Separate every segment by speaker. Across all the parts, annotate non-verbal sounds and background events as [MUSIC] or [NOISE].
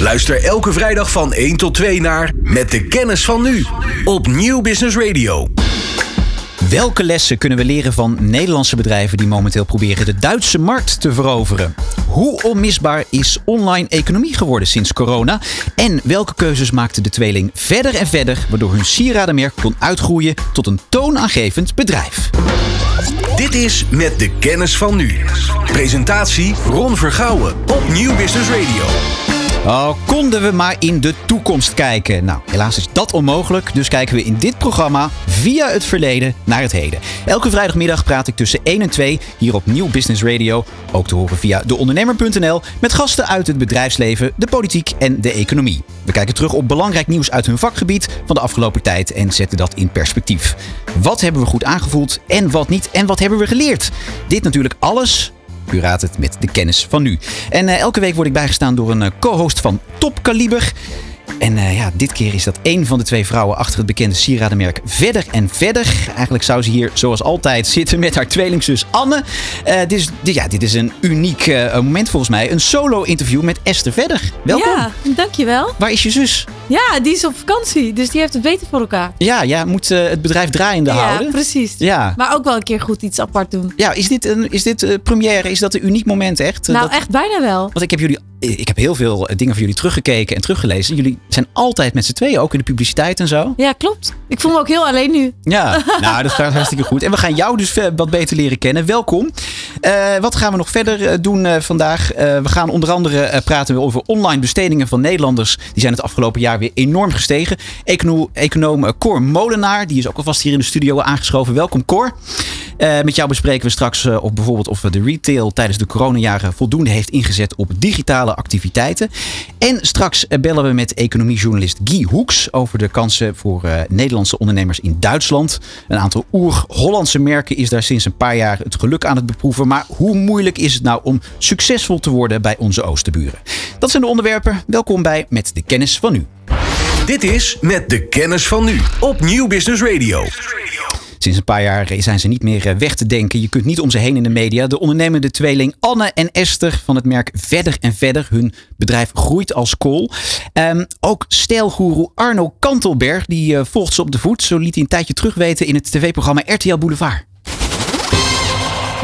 Speaker 1: Luister elke vrijdag van 1 tot 2 naar Met de kennis van nu op Nieuw Business Radio.
Speaker 2: Welke lessen kunnen we leren van Nederlandse bedrijven die momenteel proberen de Duitse markt te veroveren? Hoe onmisbaar is online economie geworden sinds corona? En welke keuzes maakte de tweeling verder en verder, waardoor hun sieradenmerk kon uitgroeien tot een toonaangevend bedrijf?
Speaker 1: Dit is Met de kennis van nu. Presentatie Ron Vergouwen op Nieuw Business Radio.
Speaker 2: Oh, konden we maar in de toekomst kijken? Nou, helaas is dat onmogelijk, dus kijken we in dit programma via het verleden naar het heden. Elke vrijdagmiddag praat ik tussen 1 en 2 hier op Nieuw Business Radio, ook te horen via deondernemer.nl, met gasten uit het bedrijfsleven, de politiek en de economie. We kijken terug op belangrijk nieuws uit hun vakgebied van de afgelopen tijd en zetten dat in perspectief. Wat hebben we goed aangevoeld en wat niet en wat hebben we geleerd? Dit natuurlijk alles U raadt het met de kennis van nu. En eh, elke week word ik bijgestaan door een eh, co-host van topkaliber. En eh, ja, dit keer is dat één van de twee vrouwen achter het bekende sieradenmerk Verder en Verder. Eigenlijk zou ze hier zoals altijd zitten met haar tweelingzus Anne. Eh, dit, is, dit, ja, dit is een uniek eh, moment volgens mij. Een solo-interview met Esther Verder. Welkom.
Speaker 3: Ja, dankjewel.
Speaker 2: Waar is je zus?
Speaker 3: Ja, die is op vakantie, dus die heeft het beter voor elkaar.
Speaker 2: Ja, ja moet het bedrijf draaiende
Speaker 3: ja,
Speaker 2: houden.
Speaker 3: precies.
Speaker 2: Ja.
Speaker 3: Maar ook wel een keer goed iets apart doen.
Speaker 2: Ja, is dit, een, is dit première? Is dat een uniek moment echt?
Speaker 3: Nou,
Speaker 2: dat-
Speaker 3: echt bijna wel.
Speaker 2: Want ik heb jullie, ik heb heel veel eh, dingen van jullie teruggekeken en teruggelezen. Jullie zijn altijd met z'n tweeën, ook in de publiciteit en zo.
Speaker 3: Ja, klopt. Ik voel me ook heel alleen nu.
Speaker 2: Ja, [LAUGHS] nou, dat gaat hartstikke goed. En we gaan jou dus ve- wat beter leren kennen. Welkom. Eh, wat gaan we nog verder eh, doen eh, vandaag? Eh, we gaan onder andere eh, praten over online bestedingen van Nederlanders. Die zijn het afgelopen jaar weer enorm gestegen. Econo econoom eh, Cor Molenaar, die is ook alvast hier in de studio aangeschoven. Welkom Cor. Eh, met jou bespreken we straks eh, of bijvoorbeeld of de retail tijdens de coronajaren voldoende heeft ingezet op digitale activiteiten. En straks eh, bellen we met economiejournalist Guy Hoeks over de kansen voor Nederlandse ondernemers in Duitsland. Een aantal oer-Hollandse merken is daar sinds een paar jaar het geluk aan het beproeven. Maar hoe moeilijk is het nou om succesvol te worden bij onze oosterburen? Dat zijn de onderwerpen. Welkom bij Met de Kennis van Nu.
Speaker 1: Dit is Met de kennis van nu op Nieuw Business Radio.
Speaker 2: Sinds een paar jaar zijn ze niet meer eh, weg te denken. Je kunt niet om ze heen in de media. De ondernemende tweeling Anne en Esther van het merk Verder en Verder. Hun bedrijf groeit als kool. Ehm, ook stijlgoeroe Arno Kantelberg die eh, volgt ze op de voet. Zo liet hij een tijdje terug weten in het tv-programma RTL Boulevard.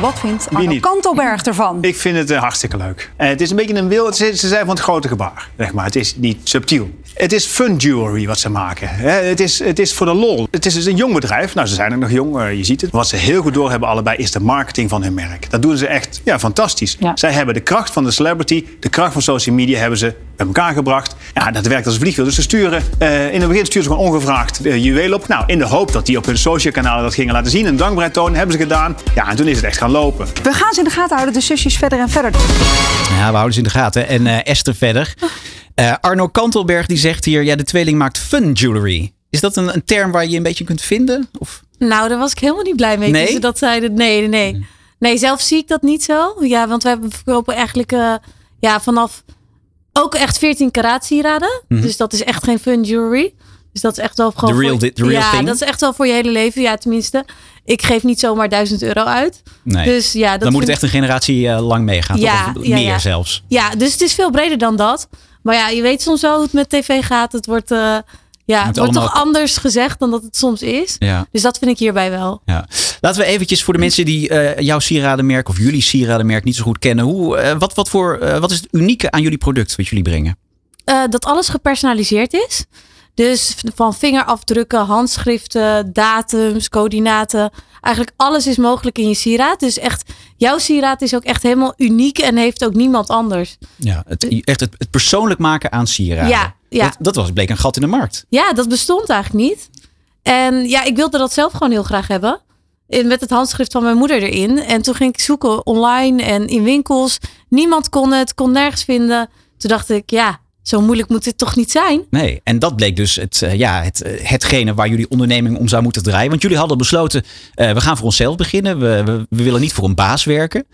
Speaker 4: Wat vindt Arno? Kantelberg ervan?
Speaker 5: Ik vind het eh, hartstikke leuk. En het is een beetje een wil. Ze zijn van het grote gebaar. Zeg maar. Het is niet subtiel. Het is fun jewelry wat ze maken. Hè, Het is, het is voor de lol. Het is dus een jong bedrijf. Nou, ze zijn ook nog jong, eh, je ziet het. Wat ze heel goed door hebben allebei is de marketing van hun merk. Dat doen ze echt ja, fantastisch.
Speaker 4: Ja.
Speaker 5: Zij hebben de kracht van de celebrity, de kracht van social media hebben ze bij elkaar gebracht. Ja, dat werkt als een vliegwiel. Dus ze sturen, eh, in het begin sturen ze gewoon ongevraagd uh, juwelen op. Nou, in de hoop dat die op hun social kanalen dat gingen laten zien. Een dankbaarheid tonen, hebben ze gedaan. Ja, en toen is het echt gaan lopen.
Speaker 4: We gaan ze in de gaten houden, de zusjes verder en verder.
Speaker 2: Ja, we houden ze in de gaten. En eh, Esther verder. Eh, Arno Kantelberg die zegt hier, ja, de tweeling maakt fun jewelry. Is dat een, een term waar je een beetje kunt vinden? Of?
Speaker 3: Nou, daar was ik helemaal niet blij mee
Speaker 2: Nee?
Speaker 3: dat zeiden. Nee, nee, nee. Nee, zelf zie ik dat niet zo. Ja, want we hebben verkopen eigenlijk eh, ja, vanaf ook echt 14 karaat sieraden. Dus dat is echt geen fun jewelry. Dus dat is echt wel gewoon
Speaker 2: The real
Speaker 3: voor,
Speaker 2: di- the real
Speaker 3: ja,
Speaker 2: thing?
Speaker 3: dat is echt wel voor je hele leven. Ja, tenminste. Ik geef niet zomaar 1000 euro uit.
Speaker 2: Nee.
Speaker 3: Dus ja, dat
Speaker 2: Dan moet het echt een generatie eh, lang meegaan. toch?
Speaker 3: Ja,
Speaker 2: Of
Speaker 3: ja,
Speaker 2: meer
Speaker 3: ja.
Speaker 2: zelfs.
Speaker 3: Ja, dus het is veel breder dan dat. Maar ja, je weet soms wel hoe het met tv gaat. Het wordt, eh, ja, het wordt
Speaker 2: allemaal-
Speaker 3: toch anders gezegd dan dat het soms is.
Speaker 2: Ja.
Speaker 3: Dus dat vind ik hierbij wel.
Speaker 2: Ja. Laten we eventjes voor de mensen die eh, jouw sieradenmerk of jullie sieradenmerk niet zo goed kennen. Hoe, eh, wat, wat, voor, eh, wat is het unieke aan jullie product wat jullie brengen?
Speaker 3: Dat alles gepersonaliseerd is. Dus van vingerafdrukken, handschriften, datums, coördinaten. Eigenlijk alles is mogelijk in je sieraad. Dus echt, jouw sieraad is ook echt helemaal uniek en heeft ook niemand anders.
Speaker 2: Ja, het, echt het, het persoonlijk maken aan sieraden.
Speaker 3: Ja, ja.
Speaker 2: Dat, dat was, bleek een gat in de markt.
Speaker 3: Ja, dat bestond eigenlijk niet. En ja, ik wilde dat zelf gewoon heel graag hebben. Met het handschrift van mijn moeder erin. En toen ging ik zoeken online en in winkels. Niemand kon het, kon nergens vinden. Toen dacht ik, ja, zo moeilijk moet dit toch niet zijn?
Speaker 2: Nee, en dat bleek dus het, eh, ja, het, eh, hetgene waar jullie onderneming om zou moeten draaien. Want jullie hadden besloten, eh, we gaan voor onszelf beginnen. We, we, we willen niet voor een baas werken.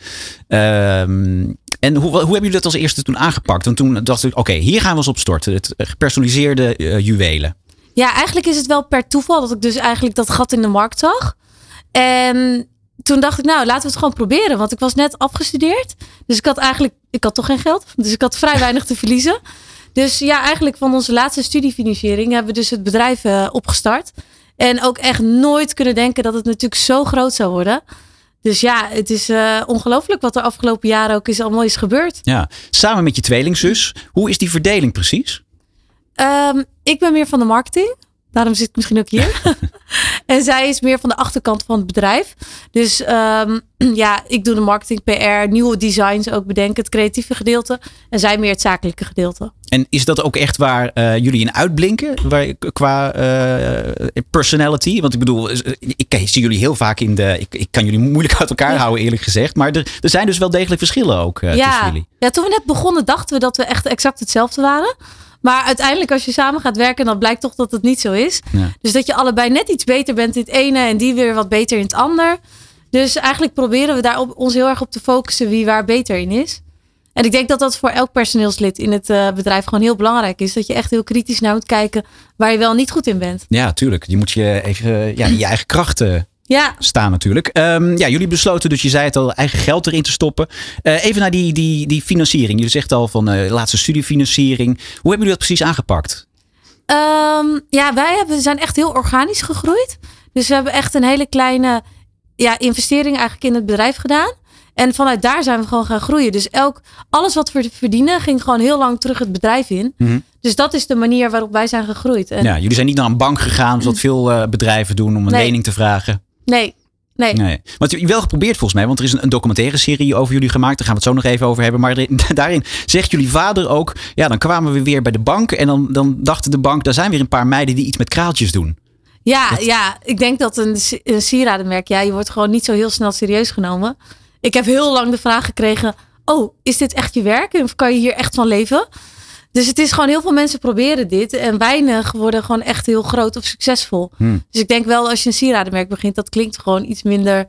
Speaker 2: Ehm, en hoe, hoe hebben jullie dat als eerste toen aangepakt? Want toen dacht ik, oké, hier gaan we ons op storten. Het gepersonaliseerde juwelen.
Speaker 3: Ja, eigenlijk is het wel per toeval dat ik dus eigenlijk dat gat in de markt zag. En toen dacht ik, nou, laten we het gewoon proberen. Want ik was net afgestudeerd. Dus ik had eigenlijk, ik had toch geen geld. Dus ik had vrij weinig te verliezen. Dus ja, eigenlijk van onze laatste studiefinanciering hebben we dus het bedrijf eh, opgestart. En ook echt nooit kunnen denken dat het natuurlijk zo groot zou worden. Dus ja, het is eh, ongelooflijk wat er afgelopen jaren ook is allemaal is gebeurd.
Speaker 2: Ja. Samen met je tweelingzus. Hoe is die verdeling precies?
Speaker 3: Ehm, ik ben meer van de marketing. Daarom zit ik misschien ook hier. [LAUGHS] en zij is meer van de achterkant van het bedrijf. Dus ehm, [CLEARS THROAT] ja, ik doe de marketing, PR, nieuwe designs ook bedenken, het creatieve gedeelte. En zij meer het zakelijke gedeelte.
Speaker 2: En is dat ook echt waar eh, jullie in uitblinken waar, qua eh, personality? Want ik bedoel, ik, zie jullie heel vaak in de. Ik, ik kan jullie moeilijk uit elkaar houden, eerlijk gezegd. Maar er, er zijn dus wel degelijk verschillen ook uh,
Speaker 3: ja.
Speaker 2: tussen jullie.
Speaker 3: Ja, toen we net begonnen, dachten we dat we echt exact hetzelfde waren. Maar uiteindelijk, als je samen gaat werken, dan blijkt toch dat het niet zo is.
Speaker 2: Ja.
Speaker 3: Dus dat je allebei net iets beter bent in het ene en die weer wat beter in het ander. Dus eigenlijk proberen we daar op, ons heel erg op te focussen wie waar beter in is. En ik denk dat dat voor elk personeelslid in het uh, bedrijf gewoon heel belangrijk is. Dat je echt heel kritisch naar moet kijken waar je wel niet goed in bent.
Speaker 2: Ja, tuurlijk. Je moet je even ja, je eigen krachten
Speaker 3: ja.
Speaker 2: staan natuurlijk. Um, ja, jullie besloten dus, je zei het al, eigen geld erin te stoppen. Uh, even naar die, die, die financiering. Jullie zegt al van uh, laatste studiefinanciering. Hoe hebben jullie dat precies aangepakt?
Speaker 3: Um, ja, wij hebben, zijn echt heel organisch gegroeid. Dus we hebben echt een hele kleine ja, investering eigenlijk in het bedrijf gedaan. En vanuit daar zijn we gewoon gaan groeien. Dus elk, alles wat we verdienen ging gewoon heel lang terug het bedrijf in.
Speaker 2: Mm -hmm.
Speaker 3: Dus dat is de manier waarop wij zijn gegroeid. En
Speaker 2: ja, jullie zijn niet naar een bank gegaan, zoals veel uh, bedrijven doen, om een
Speaker 3: Nee.
Speaker 2: lening te vragen.
Speaker 3: Nee, nee.
Speaker 2: Nee. Maar het is wel geprobeerd volgens mij, want er is een, een documentaire serie over jullie gemaakt. Daar gaan we het zo nog even over hebben. Maar [LAUGHS] daarin zegt jullie vader ook, ja, dan kwamen we weer bij de bank. En dan, dan dachten de bank, daar zijn weer een paar meiden die iets met kraaltjes doen.
Speaker 3: Ja, ja, ik denk dat een, si- een sieradenmerk, ja, je wordt gewoon niet zo heel snel serieus genomen. Ik heb heel lang de vraag gekregen, oh, is dit echt je werk? Of kan je hier echt van leven? Dus het is gewoon heel veel mensen proberen dit en weinig worden gewoon echt heel groot of succesvol.
Speaker 2: Hmm.
Speaker 3: Dus ik denk wel als je een sieradenmerk begint, dat klinkt gewoon iets minder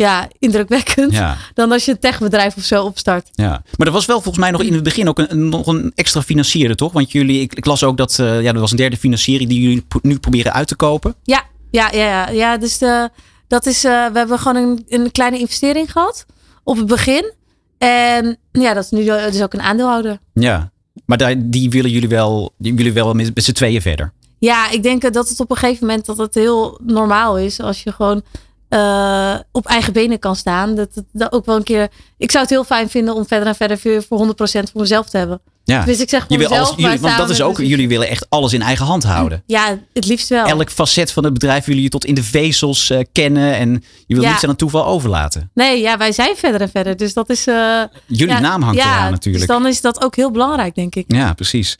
Speaker 3: ja, indrukwekkend
Speaker 2: Ja,
Speaker 3: dan als je een techbedrijf of zo opstart.
Speaker 2: ja. Maar er was wel volgens mij nog in het begin ook een, nog een extra financierde, toch? Want jullie, ik, ik las ook dat eh, ja, er was een derde financiering die jullie nu proberen uit te kopen.
Speaker 3: Ja, ja, ja, ja. ja dus de, dat is, eh, we hebben gewoon een, een kleine investering gehad op het begin. En ja, dat is nu dus ook een aandeelhouder.
Speaker 2: Ja. Maar die willen jullie wel, die willen wel met, z'n tweeën verder.
Speaker 3: Ja, ik denk dat het op een gegeven moment dat het heel normaal is als je gewoon eh, op eigen benen kan staan. Dat dat ook wel een keer. Ik zou het heel fijn vinden om verder en verder voor 100% voor mezelf te hebben.
Speaker 2: Ja.
Speaker 3: Dus ik zeg
Speaker 2: Je wil
Speaker 3: mezelf.
Speaker 2: alles, jullie, want dat is ook, jullie willen echt alles in eigen hand houden.
Speaker 3: Ja, het liefst wel.
Speaker 2: Elk facet van het bedrijf willen jullie tot in de vezels eh, kennen. En je wil
Speaker 3: Ja.
Speaker 2: niets aan het toeval overlaten.
Speaker 3: Nee, ja, wij zijn verder en verder. Dus dat is. eh,
Speaker 2: Jullie
Speaker 3: ja,
Speaker 2: naam hangt
Speaker 3: ja,
Speaker 2: eraan natuurlijk.
Speaker 3: Dus dan is dat ook heel belangrijk, denk ik.
Speaker 2: Ja, precies.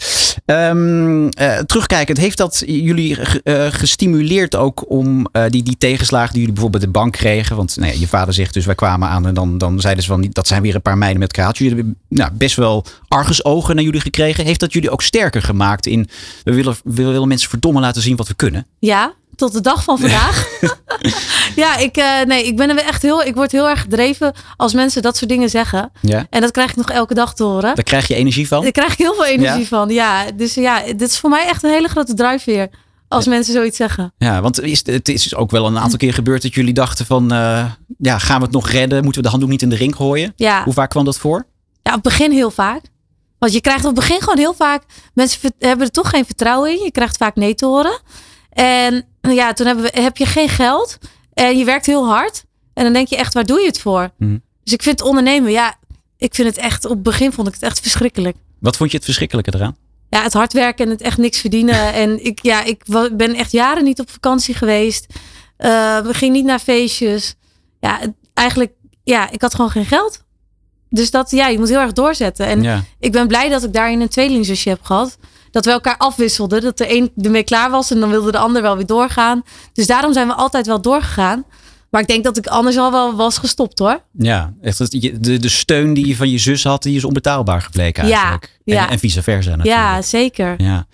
Speaker 2: Ehm eh, terugkijkend, heeft dat jullie ge- gestimuleerd ook om die, die tegenslagen die jullie bijvoorbeeld bij de bank kregen? Want nou ja, je vader zegt dus, wij kwamen aan en dan, dan zeiden ze van, dat zijn weer een paar meiden met kraaltjes. Jullie hebben nou, best wel argusogen naar jullie gekregen. Heeft dat jullie ook sterker gemaakt in, we willen, we willen mensen verdomme laten zien wat we kunnen?
Speaker 3: Ja, tot de dag van [LAUGHS] vandaag. ja, ik, eh, nee, ik ben er echt heel, ik word heel erg gedreven als mensen dat soort dingen zeggen.
Speaker 2: Ja?
Speaker 3: En dat krijg ik nog elke dag te horen.
Speaker 2: Daar krijg je energie van?
Speaker 3: Daar krijg ik heel veel energie
Speaker 2: Ja?
Speaker 3: van. Ja, dus ja, dit is voor mij echt een hele grote drijfveer. Als mensen zoiets zeggen.
Speaker 2: Ja, want is, het is ook wel een aantal keer gebeurd dat jullie dachten van, eh, ja, gaan we het nog redden? Moeten we de handdoek niet in de ring gooien?
Speaker 3: Ja,
Speaker 2: Hoe vaak kwam dat voor?
Speaker 3: ja, op het begin heel vaak. Want je krijgt op het begin gewoon heel vaak... Mensen hebben er toch geen vertrouwen in. Je krijgt vaak nee te horen. En ja, toen hebben we, heb je geen geld. En je werkt heel hard. En dan denk je echt, waar doe je het voor?
Speaker 2: Mhm.
Speaker 3: Dus ik vind ondernemen, ja... Ik vind het echt, op het begin vond ik het echt verschrikkelijk.
Speaker 2: Wat vond je het verschrikkelijke eraan?
Speaker 3: Ja, het hard werken en het echt niks verdienen. [LAUGHS] en ik, ja, ik ben echt jaren niet op vakantie geweest. Eh, we gingen niet naar feestjes. Ja, het- eigenlijk, ja, ik had gewoon geen geld. Dus dat, ja, je moet heel erg doorzetten. En
Speaker 2: Ja.
Speaker 3: ik ben blij dat ik daarin een tweelingzusje heb gehad. Dat we elkaar afwisselden. Dat de een ermee klaar was en dan wilde de ander wel weer doorgaan. Dus daarom zijn we altijd wel doorgegaan. Maar ik denk dat ik anders al wel was gestopt hoor.
Speaker 2: Ja, echt, de, de steun die je van je zus had, die is onbetaalbaar gebleken
Speaker 3: Ja,
Speaker 2: eigenlijk. En,
Speaker 3: ja.
Speaker 2: en vice versa natuurlijk.
Speaker 3: Ja, zeker.
Speaker 2: Ja.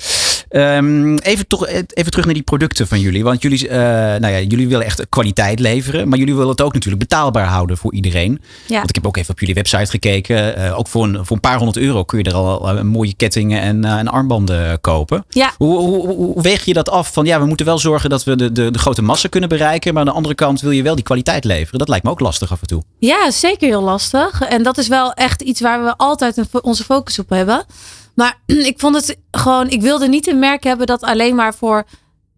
Speaker 2: Ehm, even, toch, even terug naar die producten van jullie. Want jullie, eh, nou ja, jullie willen echt kwaliteit leveren. Maar jullie willen het ook natuurlijk betaalbaar houden voor iedereen.
Speaker 3: Ja.
Speaker 2: Want ik heb ook even op jullie website gekeken. Eh, ook voor een, voor een paar honderd euro kun je er al eh, mooie kettingen en, eh, en armbanden kopen.
Speaker 3: Ja.
Speaker 2: Hoe, hoe, weeg je dat af? Van ja, we moeten wel zorgen dat we de, de, de grote massa kunnen bereiken. Maar aan de andere kant wil je wel die kwaliteit leveren. Dat lijkt me ook lastig af en toe.
Speaker 3: Ja, zeker heel lastig. En dat is wel echt iets waar we altijd onze focus op hebben. Maar [CLEARS THROAT] ik vond het gewoon, ik wilde niet een merk hebben dat alleen maar voor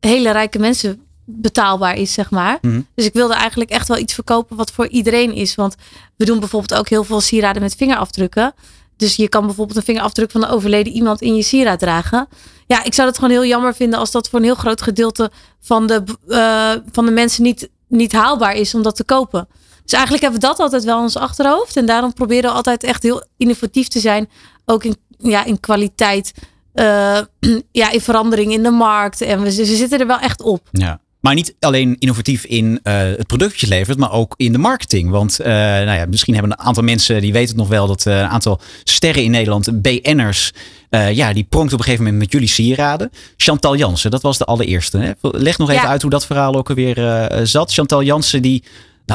Speaker 3: hele rijke mensen betaalbaar is, zeg maar.
Speaker 2: Mhm.
Speaker 3: Dus ik wilde eigenlijk echt wel iets verkopen wat voor iedereen is. Want we doen bijvoorbeeld ook heel veel sieraden met vingerafdrukken. Dus je kan bijvoorbeeld een vingerafdruk van een overleden iemand in je sieraad dragen. Ja, ik zou het gewoon heel jammer vinden als dat voor een heel groot gedeelte van de, eh, van de mensen niet, niet haalbaar is om dat te kopen. Dus eigenlijk hebben we dat altijd wel in ons achterhoofd. En daarom proberen we altijd echt heel innovatief te zijn. Ook in, ja, in kwaliteit. eh, [CLEARS THROAT] ja, in verandering in de markt. En we, we zitten er wel echt op.
Speaker 2: Ja. Maar niet alleen innovatief in eh, het product dat je levert, maar ook in de marketing. Want eh, nou ja, misschien hebben een aantal mensen, die weten het nog wel, dat een aantal sterren in Nederland, BN'ers, ja, die pronkt op een gegeven moment met jullie sieraden. Chantal Jansen, dat was de allereerste. Hè? Leg nog even
Speaker 3: Ja.
Speaker 2: uit hoe dat verhaal ook alweer zat. Chantal Jansen, die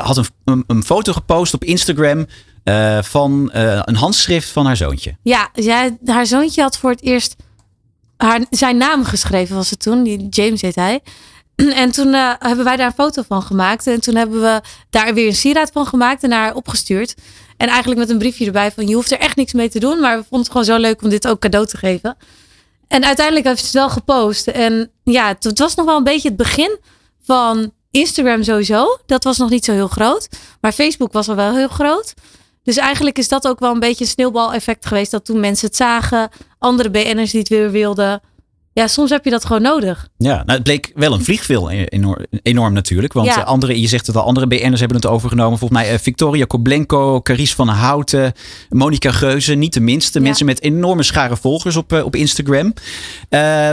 Speaker 2: had een, een, foto gepost op Instagram eh, van eh, een handschrift van haar zoontje.
Speaker 3: Ja, haar zoontje had voor het eerst haar, zijn naam geschreven, was het toen. Die James heet hij. [CLEARS THROAT] En toen eh, hebben wij daar een foto van gemaakt. En toen hebben we daar weer een sieraad van gemaakt en naar haar opgestuurd. En eigenlijk met een briefje erbij van je hoeft er echt niks mee te doen. Maar we vonden het gewoon zo leuk om dit ook cadeau te geven. En uiteindelijk heeft ze het wel gepost. En ja, het was nog wel een beetje het begin van Instagram sowieso. Dat was nog niet zo heel groot. Maar Facebook was al wel heel groot. Dus eigenlijk is dat ook wel een beetje een sneeuwbaleffect geweest. Dat toen mensen het zagen, andere BN'ers die het weer wilden. Ja, soms heb je dat gewoon nodig.
Speaker 2: Ja, nou, het bleek wel een vliegveld enorm, enorm natuurlijk. Want
Speaker 3: Ja.
Speaker 2: eh, andere, je zegt het al, andere BN'ers hebben het overgenomen. Volgens mij eh, Victoria Koblenko, Carice van Houten, Monica Geuze. Niet de minste.
Speaker 3: Ja.
Speaker 2: Mensen met enorme schare volgers op, eh, op Instagram.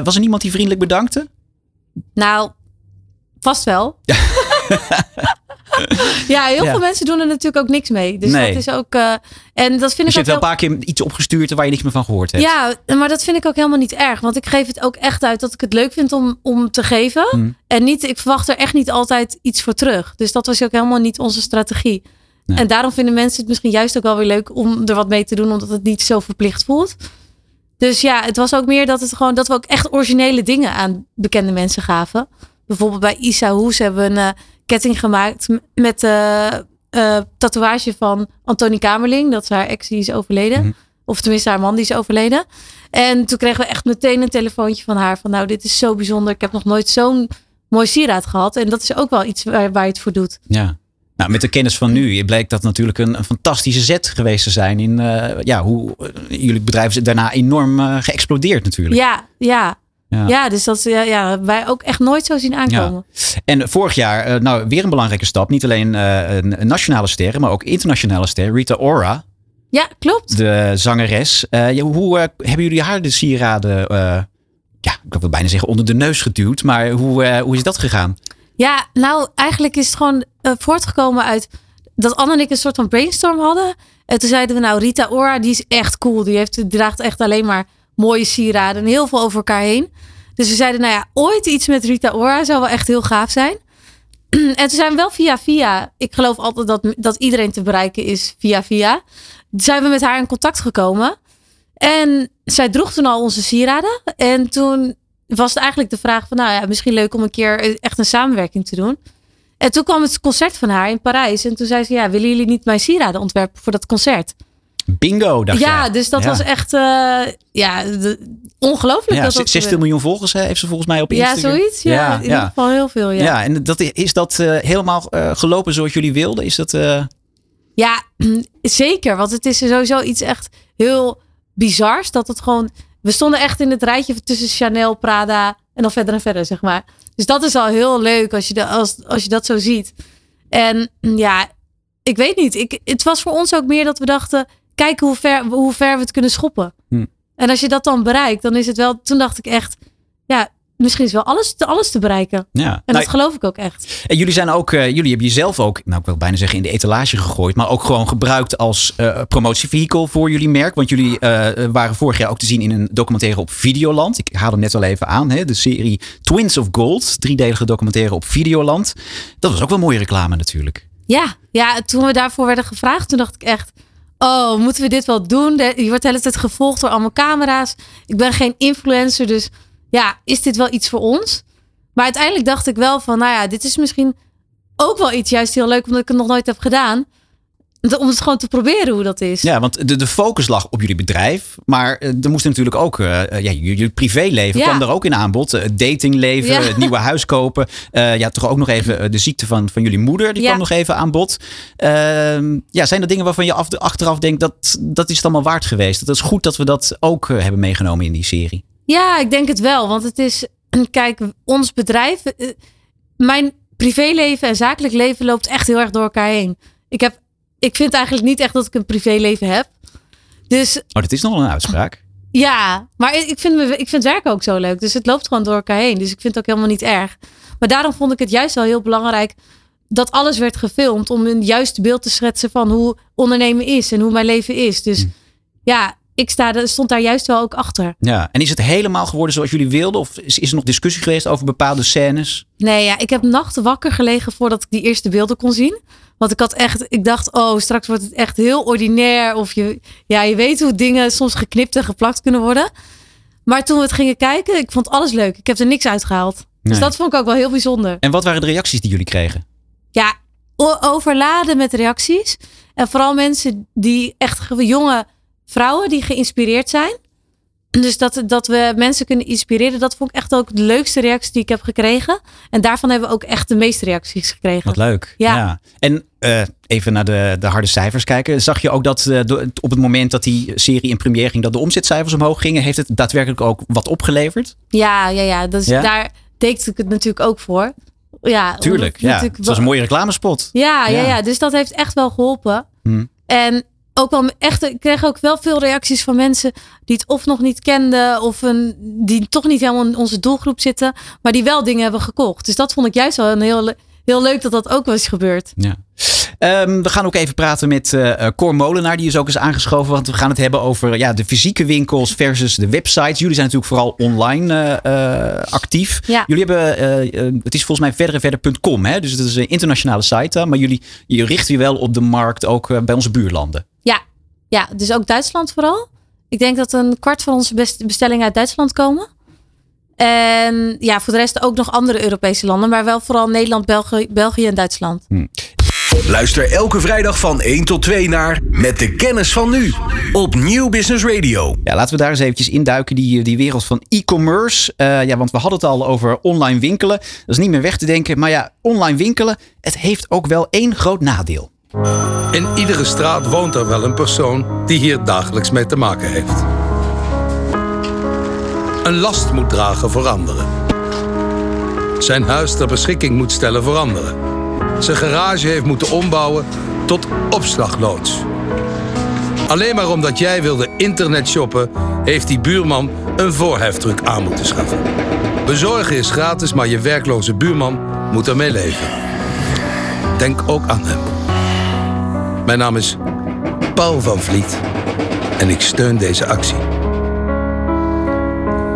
Speaker 2: Was er niemand die vriendelijk bedankte?
Speaker 3: Nou, vast wel. [LAUGHS] ja, heel
Speaker 2: Ja.
Speaker 3: veel mensen doen er natuurlijk ook niks mee. Dus
Speaker 2: Nee.
Speaker 3: dat is ook. eh, en dat vind
Speaker 2: Dus
Speaker 3: ik
Speaker 2: je hebt wel
Speaker 3: heel
Speaker 2: een paar keer iets opgestuurd waar je niks meer van gehoord hebt.
Speaker 3: Ja, maar dat vind ik ook helemaal niet erg. Want ik geef het ook echt uit dat ik het leuk vind om, om te geven.
Speaker 2: Hmm.
Speaker 3: En niet, ik verwacht er echt niet altijd iets voor terug. Dus dat was ook helemaal niet onze strategie.
Speaker 2: Nee.
Speaker 3: En daarom vinden mensen het misschien juist ook wel weer leuk om er wat mee te doen. Omdat het niet zo verplicht voelt. Dus ja, het was ook meer dat, het gewoon, dat we ook echt originele dingen aan bekende mensen gaven. Bijvoorbeeld bij Isa Hoes hebben we een eh, ketting gemaakt met de tatoeage van Antonie Kamerling. Dat is haar ex die is overleden.
Speaker 2: Mhm.
Speaker 3: Of tenminste haar man die is overleden. En toen kregen we echt meteen een telefoontje van haar. Van nou, dit is zo bijzonder. Ik heb nog nooit zo'n mooi sieraad gehad. En dat is ook wel iets waar, waar je het voor doet.
Speaker 2: Ja. Nou, met de kennis van nu blijkt dat natuurlijk een, een fantastische zet geweest te zijn. In eh, ja, hoe eh, jullie bedrijf is daarna enorm eh, geëxplodeerd natuurlijk.
Speaker 3: Ja, ja.
Speaker 2: Ja.
Speaker 3: Ja, dus dat ja, ja, wij ook echt nooit zo zien aankomen.
Speaker 2: En vorig jaar, eh, nou weer een belangrijke stap. Niet alleen een, een nationale ster, maar ook internationale ster. Rita Ora,
Speaker 3: Ja, klopt.
Speaker 2: de zangeres. Eh, hoe hebben jullie haar de sieraden, ja, ik wil bijna zeggen onder de neus geduwd. Maar hoe, hoe is dat gegaan?
Speaker 3: Ja, nou, eigenlijk is het gewoon voortgekomen uit dat Anne en ik een soort van brainstorm hadden. En toen zeiden we, nou, Rita Ora, die is echt cool. Die, heeft, die draagt echt alleen maar mooie sieraden en heel veel over elkaar heen. Dus we zeiden, nou ja, ooit iets met Rita Ora zou wel echt heel gaaf zijn. [CLEARS THROAT] en toen zijn we wel via via, ik geloof altijd dat, dat iedereen te bereiken is via via. Zijn we met haar in contact gekomen. En zij droeg toen al onze sieraden. En toen was het eigenlijk de vraag van, nou ja, misschien leuk om een keer echt een samenwerking te doen. En toen kwam het concert van haar in Parijs. En toen zei ze, ja, willen jullie niet mijn sieraden ontwerpen voor dat concert?
Speaker 2: Bingo, dacht
Speaker 3: ja,
Speaker 2: jij.
Speaker 3: dus dat
Speaker 2: Ja.
Speaker 3: was echt, eh, ja, ongelooflijk.
Speaker 2: Ja,
Speaker 3: dat
Speaker 2: ze-
Speaker 3: dat
Speaker 2: 16 miljoen volgers hè, heeft ze volgens mij op
Speaker 3: Ja,
Speaker 2: Instagram.
Speaker 3: zoiets. Ja, in ieder geval heel veel. Ja,
Speaker 2: Ja, en dat, is dat eh, helemaal eh, gelopen zoals jullie wilden? Is dat... eh,
Speaker 3: Ja, [CLEARS THROAT] zeker. Want het is sowieso iets echt heel bizars. Dat het gewoon. We stonden echt in het rijtje tussen Chanel, Prada en dan verder en verder, zeg maar. Dus dat is al heel leuk als je, de, als, als je dat zo ziet. En ja, ik weet niet. Ik, het was voor ons ook meer dat we dachten: kijken hoe ver, hoe ver we het kunnen schoppen.
Speaker 2: Hm.
Speaker 3: En als je dat dan bereikt, dan is het wel. Toen dacht ik echt: ja, misschien is wel alles te, alles te bereiken.
Speaker 2: ja.
Speaker 3: En
Speaker 2: Nou,
Speaker 3: dat geloof ik ook echt.
Speaker 2: En jullie zijn ook, eh, jullie hebben jezelf ook, nou ik wil bijna zeggen in de etalage gegooid, maar ook gewoon gebruikt als promotievehikel voor jullie merk. Want jullie eh, waren vorig jaar ook te zien in een documentaire op Videoland. Ik haal hem net al even aan, hè, de serie Twins of Gold, driedelige documentaire op Videoland. Dat was ook wel mooie reclame natuurlijk.
Speaker 3: Ja, ja, toen we daarvoor werden gevraagd, toen dacht ik echt, oh, moeten we dit wel doen? Je wordt de hele tijd gevolgd door allemaal camera's. Ik ben geen influencer, dus ja, is dit wel iets voor ons? Maar uiteindelijk dacht ik wel van, nou ja, dit is misschien ook wel iets juist heel leuk, omdat ik het nog nooit heb gedaan. Om het gewoon te proberen hoe dat is.
Speaker 2: Ja, want de, de focus lag op jullie bedrijf. Maar eh, er moest natuurlijk ook, uh, ja, jullie privéleven
Speaker 3: Ja.
Speaker 2: kwam er ook in aanbod. Het datingleven,
Speaker 3: Ja.
Speaker 2: het nieuwe [LAUGHS] huis kopen. Ja, toch ook nog even de ziekte van, van jullie moeder. Die
Speaker 3: Ja.
Speaker 2: kwam nog even aan bod. Ehm, ja, zijn er dingen waarvan je af, achteraf denkt dat dat is het allemaal waard geweest? Dat is goed dat we dat ook hebben meegenomen in die serie.
Speaker 3: Ja, ik denk het wel. Want het is, [CLEARS THROAT] kijk, ons bedrijf, mijn privéleven en zakelijk leven loopt echt heel erg door elkaar heen. Ik, heb, ik vind eigenlijk niet echt dat ik een privéleven heb. Dus
Speaker 2: Oh, dat is nogal een uitspraak. [LAUGHS]
Speaker 3: ja, maar ik vind, me, ik vind werk ook zo leuk. Dus het loopt gewoon door elkaar heen. Dus ik vind het ook helemaal niet erg. Maar daarom vond ik het juist wel heel belangrijk dat alles werd gefilmd. Om een juist beeld te schetsen van hoe ondernemen is en hoe mijn leven is. Dus ja, ik sta, stond daar juist wel ook achter.
Speaker 2: Ja. En is het helemaal geworden zoals jullie wilden? Of is, is er nog discussie geweest over bepaalde scènes?
Speaker 3: Nee, ja, ik heb nachten wakker gelegen voordat ik die eerste beelden kon zien. Want ik had echt, ik dacht, oh, straks wordt het echt heel ordinair. Of je, ja, je weet hoe dingen soms geknipt en geplakt kunnen worden. Maar toen we het gingen kijken, ik vond alles leuk. Ik heb er niks uitgehaald. Dus
Speaker 2: Nee.
Speaker 3: dat vond ik ook wel heel bijzonder.
Speaker 2: En wat waren de reacties die jullie kregen?
Speaker 3: Ja, overladen met reacties. En vooral mensen die echt ge- jonge vrouwen die geïnspireerd zijn. Dus dat, dat we mensen kunnen inspireren, dat vond ik echt ook de leukste reactie die ik heb gekregen. En daarvan hebben we ook echt de meeste reacties gekregen.
Speaker 2: Wat leuk.
Speaker 3: Ja.
Speaker 2: En eh, even naar de, de harde cijfers kijken. Zag je ook dat eh, op het moment dat die serie in première ging, dat de omzetcijfers omhoog gingen? Heeft het daadwerkelijk ook wat opgeleverd?
Speaker 3: Ja, ja, ja. Dus
Speaker 2: Ja?
Speaker 3: daar deed ik het natuurlijk ook voor. Ja,
Speaker 2: Tuurlijk. Ja. Het was een mooie reclamespot.
Speaker 3: Ja, ja,
Speaker 2: Ja.
Speaker 3: ja, Dus dat heeft echt wel geholpen.
Speaker 2: Hm.
Speaker 3: En ook wel echt, ik kreeg ook wel veel reacties van mensen die het of nog niet kenden, of een, die toch niet helemaal in onze doelgroep zitten, maar die wel dingen hebben gekocht. Dus dat vond ik juist wel een heel, heel leuk dat dat ook wel is gebeurd.
Speaker 2: Ja. Ehm, we gaan ook even praten met eh, Cor Molenaar. Die is ook eens aangeschoven. Want we gaan het hebben over ja, de fysieke winkels versus de websites. Jullie zijn natuurlijk vooral online eh, actief.
Speaker 3: Ja.
Speaker 2: Jullie hebben, het is volgens mij verderenverder.com. Hè? Dus het is een internationale site. Maar jullie je richt je wel op de markt ook bij onze buurlanden.
Speaker 3: Ja, dus ook Duitsland vooral. Ik denk dat een kwart van onze best- bestellingen uit Duitsland komen. En ja, voor de rest ook nog andere Europese landen, maar wel vooral Nederland, België, België en Duitsland.
Speaker 1: Luister elke vrijdag van 1 tot 2 naar Met de kennis van nu. Op Nieuw Business Radio.
Speaker 2: Ja, laten we daar eens eventjes induiken, die, die wereld van e-commerce. Eh, ja, want we hadden het al over online winkelen. Dat is niet meer weg te denken. Maar ja, online winkelen, het heeft ook wel één groot nadeel.
Speaker 6: In iedere straat woont er wel een persoon die hier dagelijks mee te maken heeft. Een last moet dragen voor anderen. Zijn huis ter beschikking moet stellen voor anderen. Zijn garage heeft moeten ombouwen tot opslagloods. Alleen maar omdat jij wilde internetshoppen, heeft die buurman een voorheftruck aan moeten schaffen. Bezorgen is gratis, maar je werkloze buurman moet ermee leven. Denk ook aan hem. Mijn naam is Paul van Vliet en ik steun deze actie.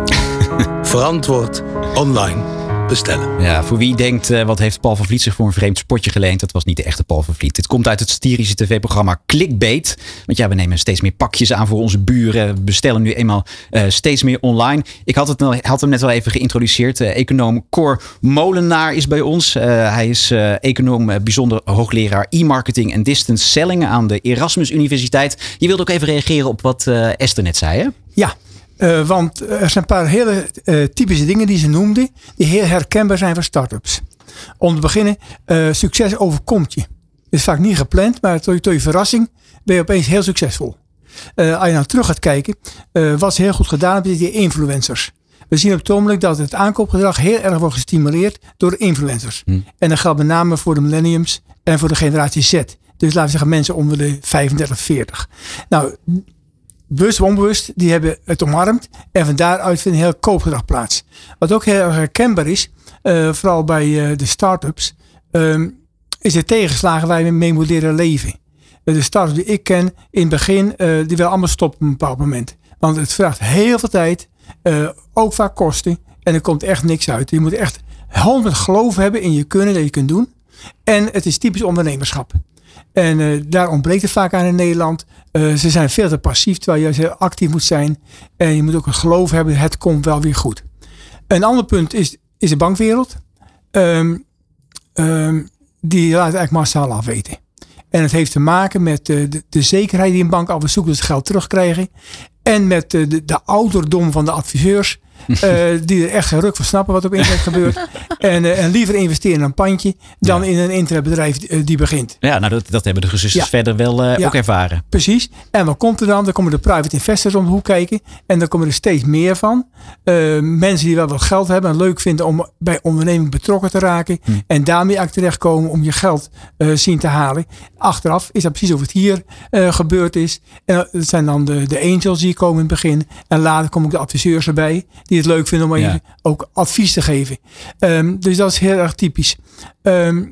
Speaker 6: [LAUGHS] Verantwoord online bestellen.
Speaker 2: Ja, voor wie denkt, eh, wat heeft Paul van Vliet zich voor een vreemd spotje geleend? Dat was niet de echte Paul van Vliet. Dit komt uit het satirische tv-programma Clickbait. Want ja, we nemen steeds meer pakjes aan voor onze buren. We bestellen nu eenmaal eh, steeds meer online. Ik had, het, al- had hem net wel even geïntroduceerd. Eh, econoom Cor Molenaar is bij ons. Eh, hij is eh, econoom, bijzonder hoogleraar e-marketing en distance selling aan de Erasmus Universiteit. Je wilde ook even reageren op wat eh, Esther net zei, hè?
Speaker 7: Ja, eh, want er zijn een paar hele eh, typische dingen die ze noemde, die heel herkenbaar zijn voor start-ups. Om te beginnen, eh, succes overkomt je. Het is vaak niet gepland, maar tot je, tot je verrassing ben je opeens heel succesvol. Als je nou terug gaat kijken, wat ze heel goed gedaan hebben, is die influencers. We zien op het ogenblik dat het aankoopgedrag heel erg wordt gestimuleerd door influencers. En dat geldt met name voor de millenniums en voor de generatie Z. Dus laten we zeggen mensen onder de 35, 40. Nou, bewust of onbewust, die hebben het omarmd. En van daaruit vindt heel koopgedrag plaats. Wat ook heel herkenbaar is, eh, vooral bij eh, de start-ups, ehm, is de tegenslagen waar je mee moet leren leven. Eh, de start-ups die ik ken, in het begin, die willen allemaal stoppen op een bepaald moment. Want het vraagt heel veel tijd, ook vaak kosten. En er komt echt niks uit. Je moet echt 100 geloof hebben in je kunnen dat je kunt doen. En het is typisch ondernemerschap. En eh, daar ontbreekt het vaak aan in Nederland. Eh, ze zijn veel te passief, terwijl je actief moet zijn. En je moet ook een geloof hebben, het komt wel weer goed. Een ander punt is, is de bankwereld. Ehm, ehm, die laat eigenlijk massaal afweten. En het heeft te maken met eh, de, de zekerheid die een bank zoekt dat ze geld terugkrijgen. En met de, de ouderdom van de adviseurs. [LAUGHS] eh, die er echt geen ruk van snappen wat op internet [LAUGHS] gebeurt. En, eh, en liever investeren in een pandje dan in een internetbedrijf eh, die begint.
Speaker 2: Ja, nou dat, dat hebben de gezusters
Speaker 7: Ja.
Speaker 2: verder wel
Speaker 7: Ja.
Speaker 2: ook ervaren.
Speaker 7: Precies. En wat komt er dan? Dan komen de private investors om de hoek kijken. En dan komen er steeds meer van. Mensen die wel wat geld hebben en leuk vinden om bij onderneming betrokken te raken. En daarmee eigenlijk terechtkomen om je geld eh, zien te halen. Achteraf is dat precies of het hier gebeurd is. En dat zijn dan de, de angels die komen in het begin. En later komen ook de adviseurs erbij. Die het leuk vinden om
Speaker 2: Ja.
Speaker 7: even ook advies te geven. Ehm, dus dat is heel erg typisch. Ehm,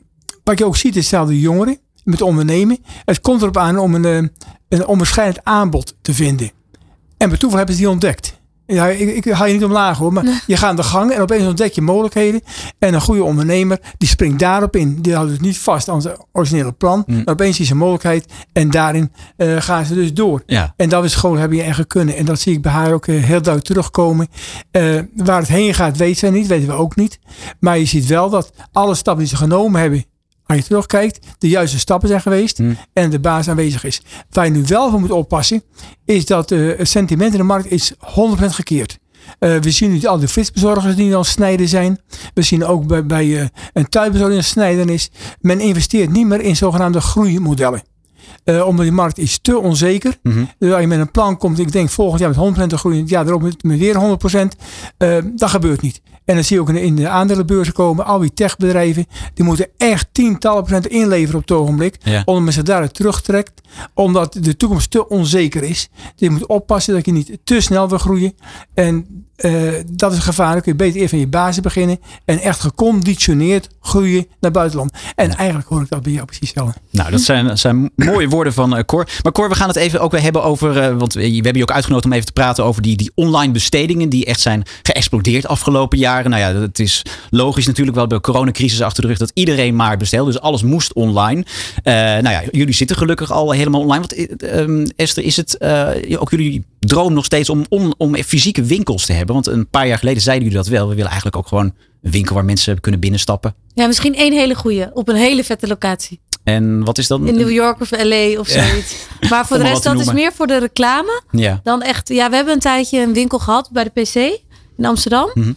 Speaker 7: wat je ook ziet is dat de jongeren met ondernemen. Het komt erop aan om een, eh, een onwaarschijnlijk aanbod te vinden. En bij toeval hebben ze die ontdekt. Ja, ik, ik haal je niet omlaag hoor, maar je gaat aan de gang en opeens ontdek je mogelijkheden. En een goede ondernemer die springt daarop in. Die houdt het niet vast aan zijn originele plan. Maar opeens is er een mogelijkheid en daarin eh, gaan ze dus door.
Speaker 2: Ja.
Speaker 7: En dat is gewoon, heb je echt kunnen. En dat zie ik bij haar ook eh, heel duidelijk terugkomen. Eh, waar het heen gaat, weet zij niet, weten we ook niet. Maar je ziet wel dat alle stappen die ze genomen hebben, als je terugkijkt, de juiste stappen zijn geweest. En de baas aanwezig is. Waar je nu wel voor moet oppassen, is dat eh, het sentiment in de markt is 100% gekeerd. Eh, we zien nu al de flitsbezorgers die dan snijden zijn. We zien ook bij, bij eh, een tuinbezorger die snijden is. Men investeert niet meer in zogenaamde groeimodellen. Eh, omdat die markt is te onzeker. Dus als je met een plan komt, ik denk volgend jaar met 100% te groeien, het jaar erop met, met weer 100%, eh, dat gebeurt niet. En dan zie je ook in de, in de aandelenbeurzen komen, al die techbedrijven, die moeten echt tientallen procent inleveren op het ogenblik.
Speaker 2: Ja.
Speaker 7: Omdat men zich daaruit terugtrekt, omdat de toekomst te onzeker is. Dus je moet oppassen dat je niet te snel wil groeien. En eh, dat is gevaarlijk. Je beter eerst van je basis beginnen en echt geconditioneerd groeien naar buitenland. En eigenlijk hoor ik dat bij jou precies hetzelfde.
Speaker 2: Nou, dat zijn, dat zijn [CLEARS THROAT] mooie woorden van eh, Cor. Maar Cor, we gaan het even ook weer hebben over. eh, want we hebben je ook uitgenodigd om even te praten over die, die online bestedingen. die echt zijn geëxplodeerd afgelopen jaren. Nou ja, het is logisch natuurlijk wel bij de coronacrisis achter de rug dat iedereen maar bestelde. Dus alles moest online. Nou ja, jullie zitten gelukkig al helemaal online. Want eh, ehm, Esther, is het ook jullie droom nog steeds om, om, om fysieke winkels te hebben? Want een paar jaar geleden zeiden jullie dat wel. We willen eigenlijk ook gewoon een winkel waar mensen kunnen binnenstappen.
Speaker 3: Ja, misschien één hele goede op een hele vette locatie.
Speaker 2: En wat is dan?
Speaker 3: In New York of LA of zoiets. [LAUGHS] Maar voor de rest, dat is meer voor de reclame.
Speaker 2: Ja.
Speaker 3: Dan echt, ja, we hebben een tijdje een winkel gehad bij de PC in Amsterdam.
Speaker 2: Mhm.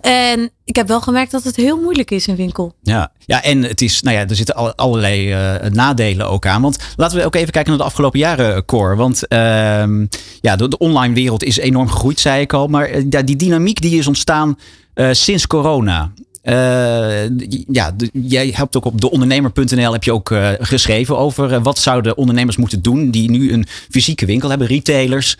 Speaker 3: En ik heb wel gemerkt dat het heel moeilijk is, een winkel.
Speaker 2: Ja, ja en het is, nou ja, er zitten al- allerlei eh, nadelen ook aan. Want laten we ook even kijken naar de afgelopen jaren, eh, Cor. Want ehm, ja, de, online wereld is enorm gegroeid, zei ik al. Maar eh, die dynamiek die is ontstaan sinds corona. Ja, jij hebt ook op deondernemer.nl heb je ook geschreven over wat zouden ondernemers moeten doen die nu een fysieke winkel hebben, retailers.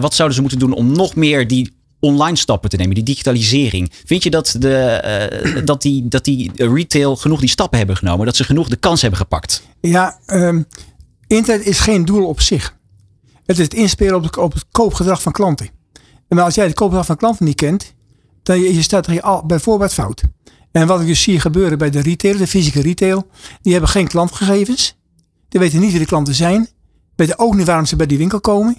Speaker 2: Wat zouden ze moeten doen om nog meer die online stappen te nemen, die digitalisering. Vind je dat, de, eh, dat, die, dat die retail genoeg die stappen hebben genomen, dat ze genoeg de kans hebben gepakt?
Speaker 7: Ja, ehm, internet is geen doel op zich. Het is het inspelen op, het koopgedrag van klanten. Maar als jij het koopgedrag van klanten niet kent, dan je, je staat je al bijvoorbeeld fout. En wat ik dus zie gebeuren bij de retail, de fysieke retail, die hebben geen klantgegevens. Die weten niet wie de klanten zijn. Weten ook niet waarom ze bij die winkel komen.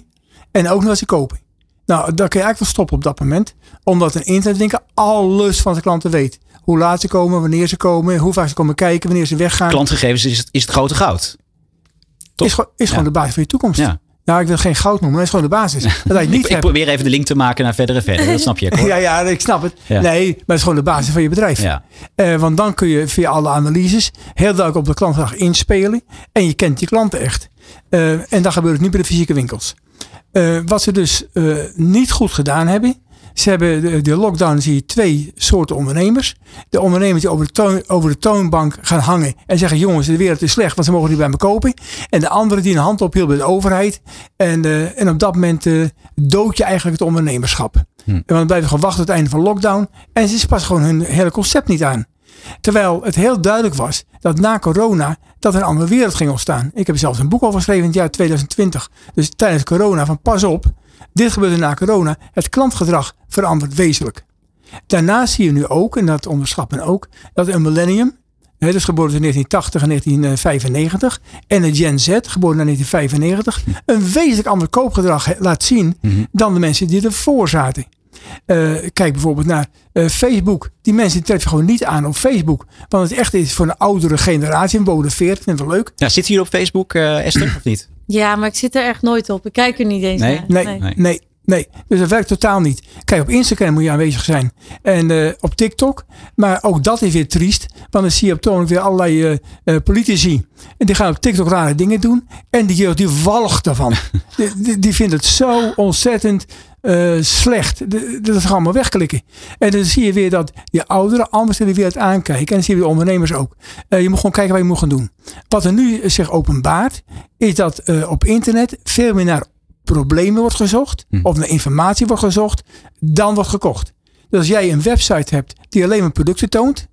Speaker 7: En ook niet wat ze kopen. Nou, daar kun je eigenlijk wel stoppen op dat moment. Omdat een internetwinkel alles van de klanten weet. Hoe laat ze komen, wanneer ze komen, hoe vaak ze komen kijken, wanneer ze weggaan.
Speaker 2: Klantgegevens is het, is het grote goud.
Speaker 7: Is, gewoon- is gewoon de basis van je toekomst.
Speaker 2: Ja.
Speaker 7: Nou, ik wil geen goud noemen, maar dat is gewoon de basis. Dat
Speaker 2: Ik, [LAUGHS]
Speaker 7: niet
Speaker 2: ik
Speaker 7: hebt.
Speaker 2: probeer even de link te maken naar verder en verder. Dat snap je, Cor. [LAUGHS]
Speaker 7: Ja, ja, ik snap het.
Speaker 2: Ja.
Speaker 7: Nee, maar het is gewoon de basis van je bedrijf.
Speaker 2: Ja.
Speaker 7: Eh, want dan kun je via alle analyses heel duidelijk op de klantgedrag inspelen. En je kent je klanten echt. Eh, en dat gebeurt het niet bij de fysieke winkels. Eh, wat ze dus eh, niet goed gedaan hebben. Ze hebben de, de lockdown zie je twee soorten ondernemers. De ondernemers die over de, toon, over de toonbank gaan hangen en zeggen: jongens, de wereld is slecht, want ze mogen niet bij me kopen. En de andere die een hand ophield bij de overheid. En, eh, en op dat moment dood je eigenlijk het ondernemerschap. En dan blijven gewoon wachten tot het einde van lockdown. En ze passen gewoon hun hele concept niet aan. Terwijl het heel duidelijk was dat na corona dat een andere wereld ging ontstaan. Ik heb zelfs een boek over geschreven in het jaar 2020. Dus tijdens corona van pas op. Dit gebeurde na corona. Het klantgedrag verandert wezenlijk. Daarnaast zie je nu ook, en dat onderschat men ook, dat een millennium, hè, dus geboren in 1980 en 1995, en een Gen Z, geboren in 1995, een wezenlijk ander koopgedrag laat zien dan de mensen die ervoor zaten. Eh, kijk bijvoorbeeld naar eh, Facebook. Die mensen die treffen gewoon niet aan op Facebook. Want het echt is voor een oudere generatie, een boven de 40, vind ik wel leuk.
Speaker 2: Ja, zit hier op Facebook, eh, Esther, of niet?
Speaker 3: Ja, maar ik zit er echt nooit op. Ik kijk er niet eens
Speaker 2: Nee?
Speaker 3: naar.
Speaker 7: Nee,
Speaker 2: Nee.
Speaker 7: nee. nee, Dus dat werkt totaal niet. Kijk, op Instagram moet je aanwezig zijn. En eh, op TikTok. Maar ook dat is weer triest. Want dan zie je op toon weer allerlei eh, eh, politici. En die gaan op TikTok rare dingen doen. En die jeugd die walgt ervan. [LAUGHS] die, die, die vindt het zo ontzettend eh, slecht. De- Dat is allemaal wegklikken. En dan zie je weer dat je ouderen anders in de wereld aankijken. En dan zie je de ondernemers ook. Eh, je moet gewoon kijken wat je moet gaan doen. Wat er nu zich openbaart. Is dat eh, op internet veel meer naar problemen wordt gezocht. Of naar informatie wordt gezocht. Dan wordt gekocht. Dus als jij een website hebt die alleen maar producten toont.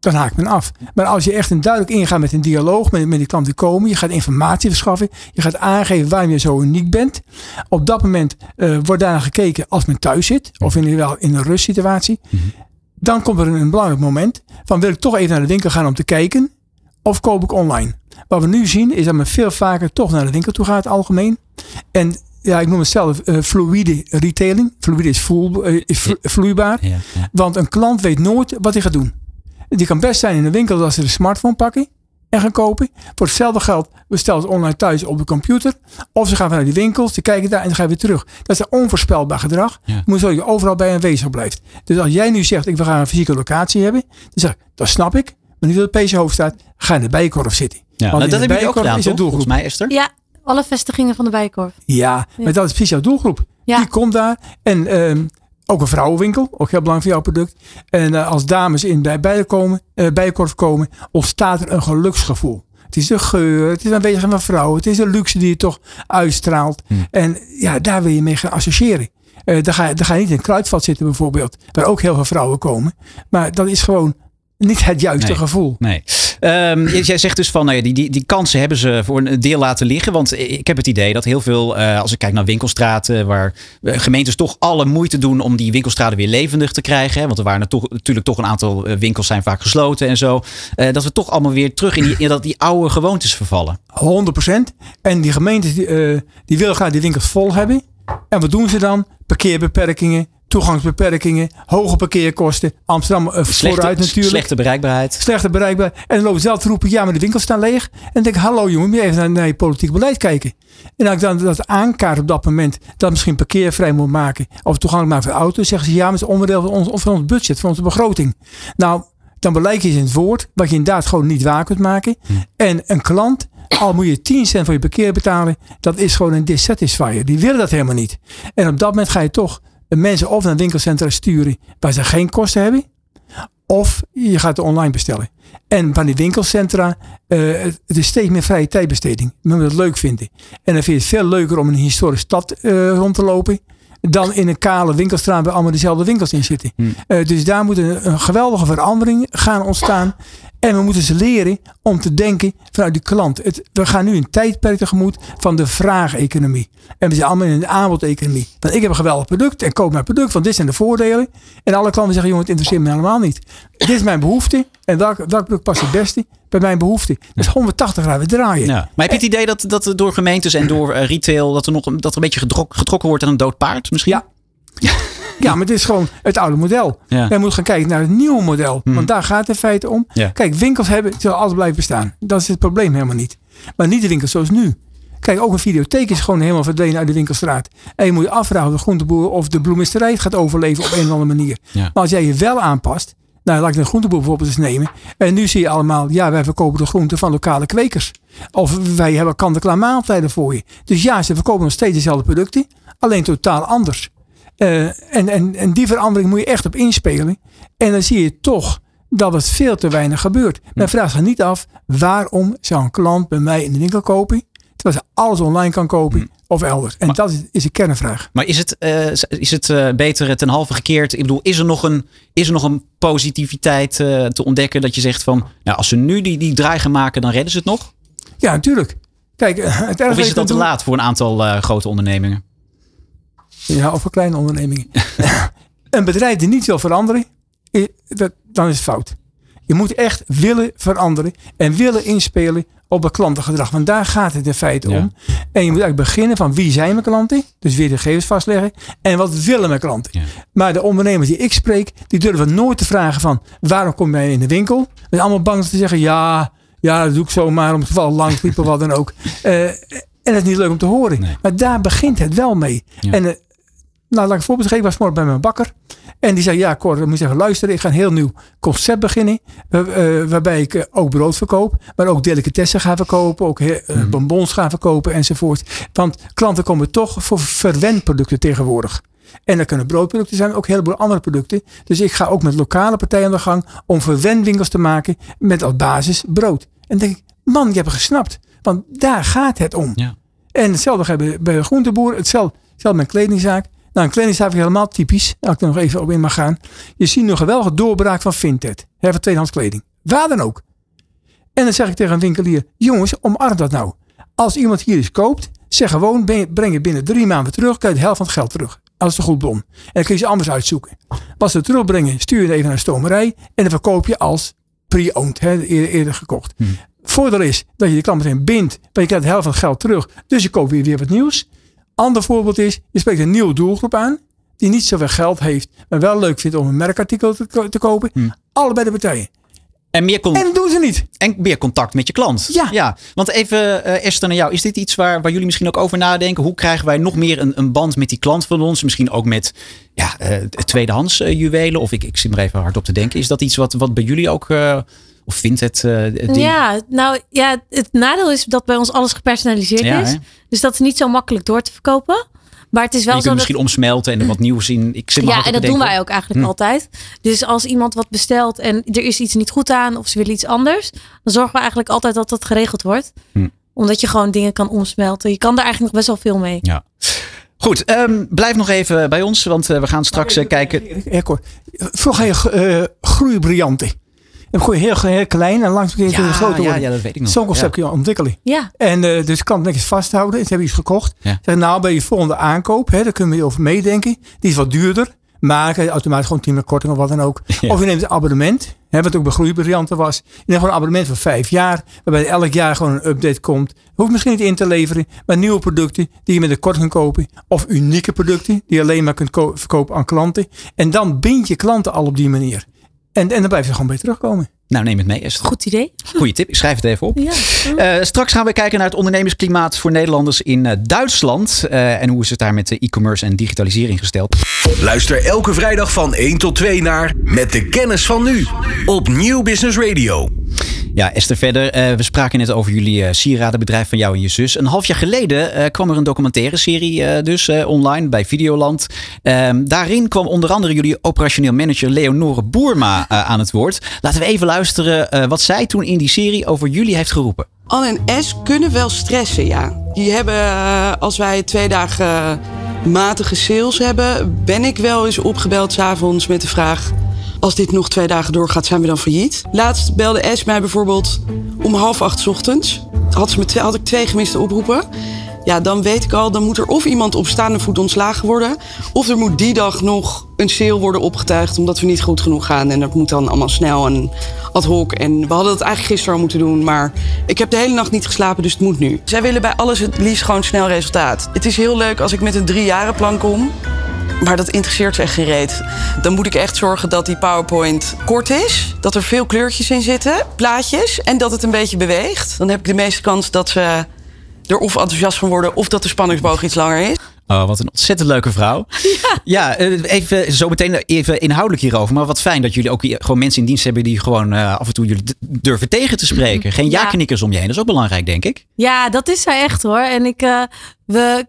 Speaker 7: Dan haakt men af. Maar als je echt een duidelijk ingaat met een dialoog met, met die klanten die komen. Je gaat informatie verschaffen. Je gaat aangeven waarom je zo uniek bent. Op dat moment eh, wordt daarna gekeken als men thuis zit. Of in, ieder geval in een rustsituatie. Dan komt er een, een belangrijk moment. Van wil ik toch even naar de winkel gaan om te kijken. Of koop ik online. Wat we nu zien is dat men veel vaker toch naar de winkel toe gaat algemeen. En ja, ik noem het zelf eh, fluïde retailing. Fluïde is, voel, eh, is vloeibaar.
Speaker 2: Ja, ja.
Speaker 7: Want een klant weet nooit wat hij gaat doen. Die kan best zijn in de winkel dat ze de smartphone pakken en gaan kopen. Voor hetzelfde geld bestellen ze online thuis op de computer. Of ze gaan vanuit die winkels, ze kijken daar en dan gaan weer terug. Dat is een onvoorspelbaar gedrag.
Speaker 2: Ja.
Speaker 7: Je moet je overal bij aanwezig blijft. Dus als jij nu zegt, ik wil graag een fysieke locatie hebben. Dan zeg ik, dat snap ik. Maar niet dat het PC hoofd staat, ga in de bijenkorf zitten.
Speaker 2: Ja,
Speaker 7: Want
Speaker 2: nou, dat
Speaker 7: de
Speaker 2: hebben jullie ook gedaan,
Speaker 7: is
Speaker 2: toch?
Speaker 7: doelgroep.
Speaker 2: Volgens mij, Esther.
Speaker 3: Ja, alle vestigingen van de Bijenkorf.
Speaker 7: Ja, maar dat is precies jouw doelgroep.
Speaker 3: Ja.
Speaker 7: Die komt daar. En ehm, ook een vrouwenwinkel, ook heel belangrijk voor jouw product. En eh, als dames in bij komen, eh, bijenkorf komen, ontstaat er een geluksgevoel. Het is de geur, het is aanwezigheid van vrouwen, het is de luxe die je toch uitstraalt. En ja, daar wil je mee gaan associëren. Eh daar, ga, je- daar ga je niet in een kruidvat zitten bijvoorbeeld, waar ook heel veel vrouwen komen. Maar dat is gewoon niet het juiste
Speaker 2: Nee.
Speaker 7: gevoel.
Speaker 2: Nee. Ehm, jij zegt dus van nou ja, die, die, die kansen hebben ze voor een deel laten liggen. Want ik heb het idee dat heel veel, eh, als ik kijk naar winkelstraten, waar eh, gemeentes toch alle moeite doen om die winkelstraten weer levendig te krijgen. Want er waren toch, natuurlijk toch een aantal eh, winkels zijn vaak gesloten en zo. dat we toch allemaal weer terug in die, dat, die oude gewoontes vervallen.
Speaker 7: 100%. En die gemeentes die, die willen graag die winkels vol hebben. En wat doen ze dan? Parkeerbeperkingen, toegangsbeperkingen, hoge parkeerkosten. Amsterdam eh, vooruit natuurlijk.
Speaker 2: slechte bereikbaarheid.
Speaker 7: Slechte bereikbaar. En dan lopen ze zelf te roepen, ja, maar de winkels staan leeg. En dan denk ik, hallo jongen, moet je even naar, naar je politiek beleid kijken. En als ik dan dat aankaart op dat moment, dat misschien parkeervrij moet maken. Of toegankelijk maken voor auto's. Zeggen ze, ja, maar het is onderdeel van ons, van ons budget, van onze begroting. Nou, dan beleid je in het woord, wat je inderdaad gewoon niet waar kunt maken. En een klant, al moet je 10 cent voor je parkeer betalen, dat is gewoon een dissatisfier. Die willen dat helemaal niet. En op dat moment ga je toch mensen of naar winkelcentra sturen waar ze geen kosten hebben. Of je gaat het online bestellen. En van die winkelcentra, eh, het is steeds meer vrije tijdbesteding. Men moet het leuk vinden. En dan vind je het veel leuker om in een historische stad eh, rond te lopen. Dan in een kale winkelstraat waar allemaal dezelfde winkels in zitten. Eh, dus daar moet een, een geweldige verandering gaan ontstaan. En we moeten ze leren om te denken vanuit die klant. Het, we gaan nu een tijdperk tegemoet van de vraageconomie. En we zijn allemaal in een aanbodeconomie. Want ik heb een geweldig product en koop mijn product, want dit zijn de voordelen. En alle klanten zeggen, jongen, het interesseert me helemaal niet. Dit is mijn behoefte. En welk, welk product past het beste bij mijn behoefte? Dus 180 graden draaien.
Speaker 2: Ja. Maar heb je het idee dat, dat door gemeentes en door eh, retail dat er nog een- dat er een beetje gedrok- getrokken wordt aan een dood paard misschien?
Speaker 7: Ja. Ja, [LAUGHS] maar het is gewoon het oude model.
Speaker 2: Ja.
Speaker 7: Wij moeten gaan kijken naar het nieuwe model. Want daar gaat het in feite om.
Speaker 2: Ja.
Speaker 7: Kijk, winkels hebben, zullen altijd blijven bestaan. Dat is het probleem helemaal niet. Maar niet de winkels zoals nu. Kijk, ook een videotheek is gewoon helemaal verdwenen uit de winkelstraat. En je moet je afvragen of de groenteboer of de bloemisterij het gaat overleven op een of andere manier.
Speaker 2: Ja.
Speaker 7: Maar als jij je wel aanpast. Nou, laat ik de groenteboer bijvoorbeeld eens nemen. En nu zie je allemaal, ja, wij verkopen de groenten van lokale kwekers. Of wij hebben kant-en-klaar maaltijden voor je. Dus ja, ze verkopen nog steeds dezelfde producten. Alleen totaal anders. Eh, en, en, en die verandering moet je echt op inspelen. En dan zie je toch dat het veel te weinig gebeurt. Men vraagt zich niet af, waarom zou een klant bij mij in de winkel kopen? Terwijl ze alles online kan kopen of elders. En dat is, is een kernvraag.
Speaker 2: Maar is het, eh, is het eh, beter ten halve gekeerd? Ik bedoel, is er nog een, is er nog een positiviteit eh, te ontdekken dat je zegt van, nou, als ze nu die, die draai gaan maken, dan redden ze het nog?
Speaker 7: Ja, natuurlijk. Kijk, het
Speaker 2: Of is het al te laat voor een aantal grote ondernemingen?
Speaker 7: Ja, of voor kleine ondernemingen. [LAUGHS] een bedrijf die niet wil veranderen, dat, dan is het fout. Je moet echt willen veranderen en willen inspelen op het klantengedrag. Want daar gaat het in feite
Speaker 2: Ja.
Speaker 7: om. En je moet eigenlijk beginnen van wie zijn mijn klanten? Dus weer de gegevens vastleggen. En wat willen mijn klanten?
Speaker 2: Ja.
Speaker 7: Maar de ondernemers die ik spreek, die durven nooit te vragen van waarom kom jij in de winkel? Ze zijn allemaal bang te zeggen ja, ja dat doe ik zomaar om het geval lang liepen wat dan ook. [LAUGHS] Eh, en dat is niet leuk om te horen.
Speaker 2: Nee.
Speaker 7: Maar daar begint het wel mee.
Speaker 2: Ja.
Speaker 7: En eh, nou, laat ik een voorbeeld geven. Ik was morgen bij mijn bakker. En die zei, ja Cor, dan moet je even luisteren. Ik ga een heel nieuw concept beginnen. eh, waarbij ik eh, ook brood verkoop. Maar ook delicatessen ga verkopen. Ook eh,
Speaker 2: Mhm.
Speaker 7: bonbons ga verkopen enzovoort. Want klanten komen toch voor verwendproducten tegenwoordig. En dat kunnen broodproducten zijn, ook een heleboel andere producten. Dus ik ga ook met lokale partijen aan de gang om verwendwinkels te maken met als basis brood. En dan denk ik, man, je hebt het gesnapt. Want daar gaat het om.
Speaker 2: Ja.
Speaker 7: En hetzelfde bij, bij de groenteboer, hetzelfde, hetzelfde met kledingzaak. Nou, een is helemaal typisch, als ik er nog even op in mag gaan. Je ziet een geweldige doorbraak van Vinted. Hè, van tweedehands kleding. Waar dan ook. En dan zeg ik tegen een winkelier, jongens, omarm dat nou. Als iemand hier iets koopt, zeg gewoon, breng je binnen drie maanden terug, krijg je de helft van het geld terug. Is een goed bron. En dan kun je ze anders uitzoeken. Wat ze terugbrengen, stuur je het even naar de stomerij en dan verkoop je als pre-owned, eerder, eerder gekocht. Voordeel is dat je de klant meteen bindt, maar je krijgt de helft van het geld terug. Dus je koopt weer, weer wat nieuws. Ander voorbeeld is, je spreekt een nieuwe doelgroep aan, die niet zoveel geld heeft, maar wel leuk vindt om een merkartikel te, te kopen. Allebei de partijen.
Speaker 2: En meer, con-
Speaker 7: En doen ze niet.
Speaker 2: en meer contact met je klant.
Speaker 7: Ja.
Speaker 2: ja. Want even, eh, Esther, naar jou. Is dit iets waar, waar jullie misschien ook over nadenken? Hoe krijgen wij nog meer een, een band met die klant van ons? Misschien ook met ja, eh, tweedehands eh, juwelen? Of ik, ik zit er even hard op te denken. Is dat iets wat, wat bij jullie ook... of vindt het eh, ding?
Speaker 3: Ja, nou ja, het nadeel is dat bij ons alles gepersonaliseerd
Speaker 2: Ja,
Speaker 3: is.
Speaker 2: hè?
Speaker 3: Dus dat is niet zo makkelijk door te verkopen. Maar het is
Speaker 2: je
Speaker 3: wel zo dat...
Speaker 2: misschien omsmelten en er wat nieuws in. Ik zit maar
Speaker 3: Ja, en dat doen wij ook eigenlijk
Speaker 2: Hm.
Speaker 3: altijd. Dus als iemand wat bestelt en er is iets niet goed aan of ze willen iets anders, dan zorgen we eigenlijk altijd dat dat geregeld wordt.
Speaker 2: Hm.
Speaker 3: Omdat je gewoon dingen kan omsmelten. Je kan daar eigenlijk nog best wel veel mee.
Speaker 2: Ja. Goed, ehm, blijf nog even bij ons, want eh, we gaan straks eh, kijken.
Speaker 7: Ja, Cor. Vroeger had je eh groeibriljanten. Dan gooi je heel, heel klein en langs kun je
Speaker 2: Ja,
Speaker 7: worden.
Speaker 2: ja, dat weet ik nog.
Speaker 7: Zo'n concept
Speaker 2: Ja.
Speaker 7: kun je ontwikkelen.
Speaker 3: Ja,
Speaker 7: En eh, dus kan het netjes vasthouden. Ze hebben iets gekocht.
Speaker 2: Ja.
Speaker 7: Zeg, nou, bij je volgende aankoop, hè, daar kunnen we over meedenken. Die is wat duurder. Maar je automatisch gewoon 10 korting of wat dan ook. [LAUGHS]
Speaker 2: Ja.
Speaker 7: Of je neemt een abonnement. Hè, wat ook bij groeibriljanten was. Je neemt gewoon een abonnement van vijf jaar. Waarbij elk jaar gewoon een update komt. Hoeft misschien niet in te leveren. Maar nieuwe producten die je met een korting kunt kopen. Of unieke producten die je alleen maar kunt ko- verkopen aan klanten. En dan bind je klanten al op die manier. En, en dan blijf je gewoon bij terugkomen.
Speaker 2: Nou, neem het mee, Esther.
Speaker 3: goed idee.
Speaker 2: Goeie tip. Ik schrijf het even op.
Speaker 3: Ja.
Speaker 2: Eh, straks gaan we kijken naar het ondernemersklimaat voor Nederlanders in eh, Duitsland. Eh, en hoe is het daar met de e-commerce en digitalisering gesteld.
Speaker 1: Luister elke vrijdag van 1 tot 2 naar Met de kennis van nu op Nieuw Business Radio.
Speaker 2: Ja, Esther, verder. eh, we spraken net over jullie eh, sieradenbedrijf van jou en je zus. Een half jaar geleden eh, kwam er een documentaire serie dus online bij Videoland. Ehm, daarin kwam onder andere jullie operationeel manager Leonore Boerma aan het woord. Laten we even luisteren wat zij toen in die serie over jullie heeft geroepen.
Speaker 8: Anne en S kunnen wel stressen, ja. Die hebben, als wij twee dagen matige sales hebben, ben ik wel eens opgebeld s'avonds met de vraag: als dit nog twee dagen doorgaat, zijn we dan failliet? Laatst belde S mij bijvoorbeeld om half acht ochtends. Had, ze me twee- had ik twee gemiste oproepen. Ja, dan weet ik al, dan moet er of iemand op staande voet ontslagen worden. Of er moet die dag nog een sale worden opgetuigd omdat we niet goed genoeg gaan. En dat moet dan allemaal snel en ad hoc. En we hadden het eigenlijk gisteren al moeten doen. Maar ik heb de hele nacht niet geslapen, dus het moet nu. Zij willen bij alles het liefst gewoon snel resultaat. Het is heel leuk als ik met een driejarenplan kom. Maar dat interesseert ze echt geen reet. Dan moet ik echt zorgen dat die PowerPoint kort is. Dat er veel kleurtjes in zitten, plaatjes. En dat het een beetje beweegt. Dan heb ik de meeste kans dat ze er of enthousiast van worden... of dat de spanningsboog iets langer is.
Speaker 2: Oh, wat een ontzettend leuke vrouw. Ja, eh, even zo meteen even inhoudelijk hierover. Maar wat fijn dat jullie ook gewoon mensen in dienst hebben die gewoon eh, af en toe jullie durven tegen te spreken. Geen
Speaker 3: Ja.
Speaker 2: ja-knikkers om je heen. Dat is ook belangrijk, denk ik.
Speaker 3: Ja, dat is zij echt hoor. En ik, eh, we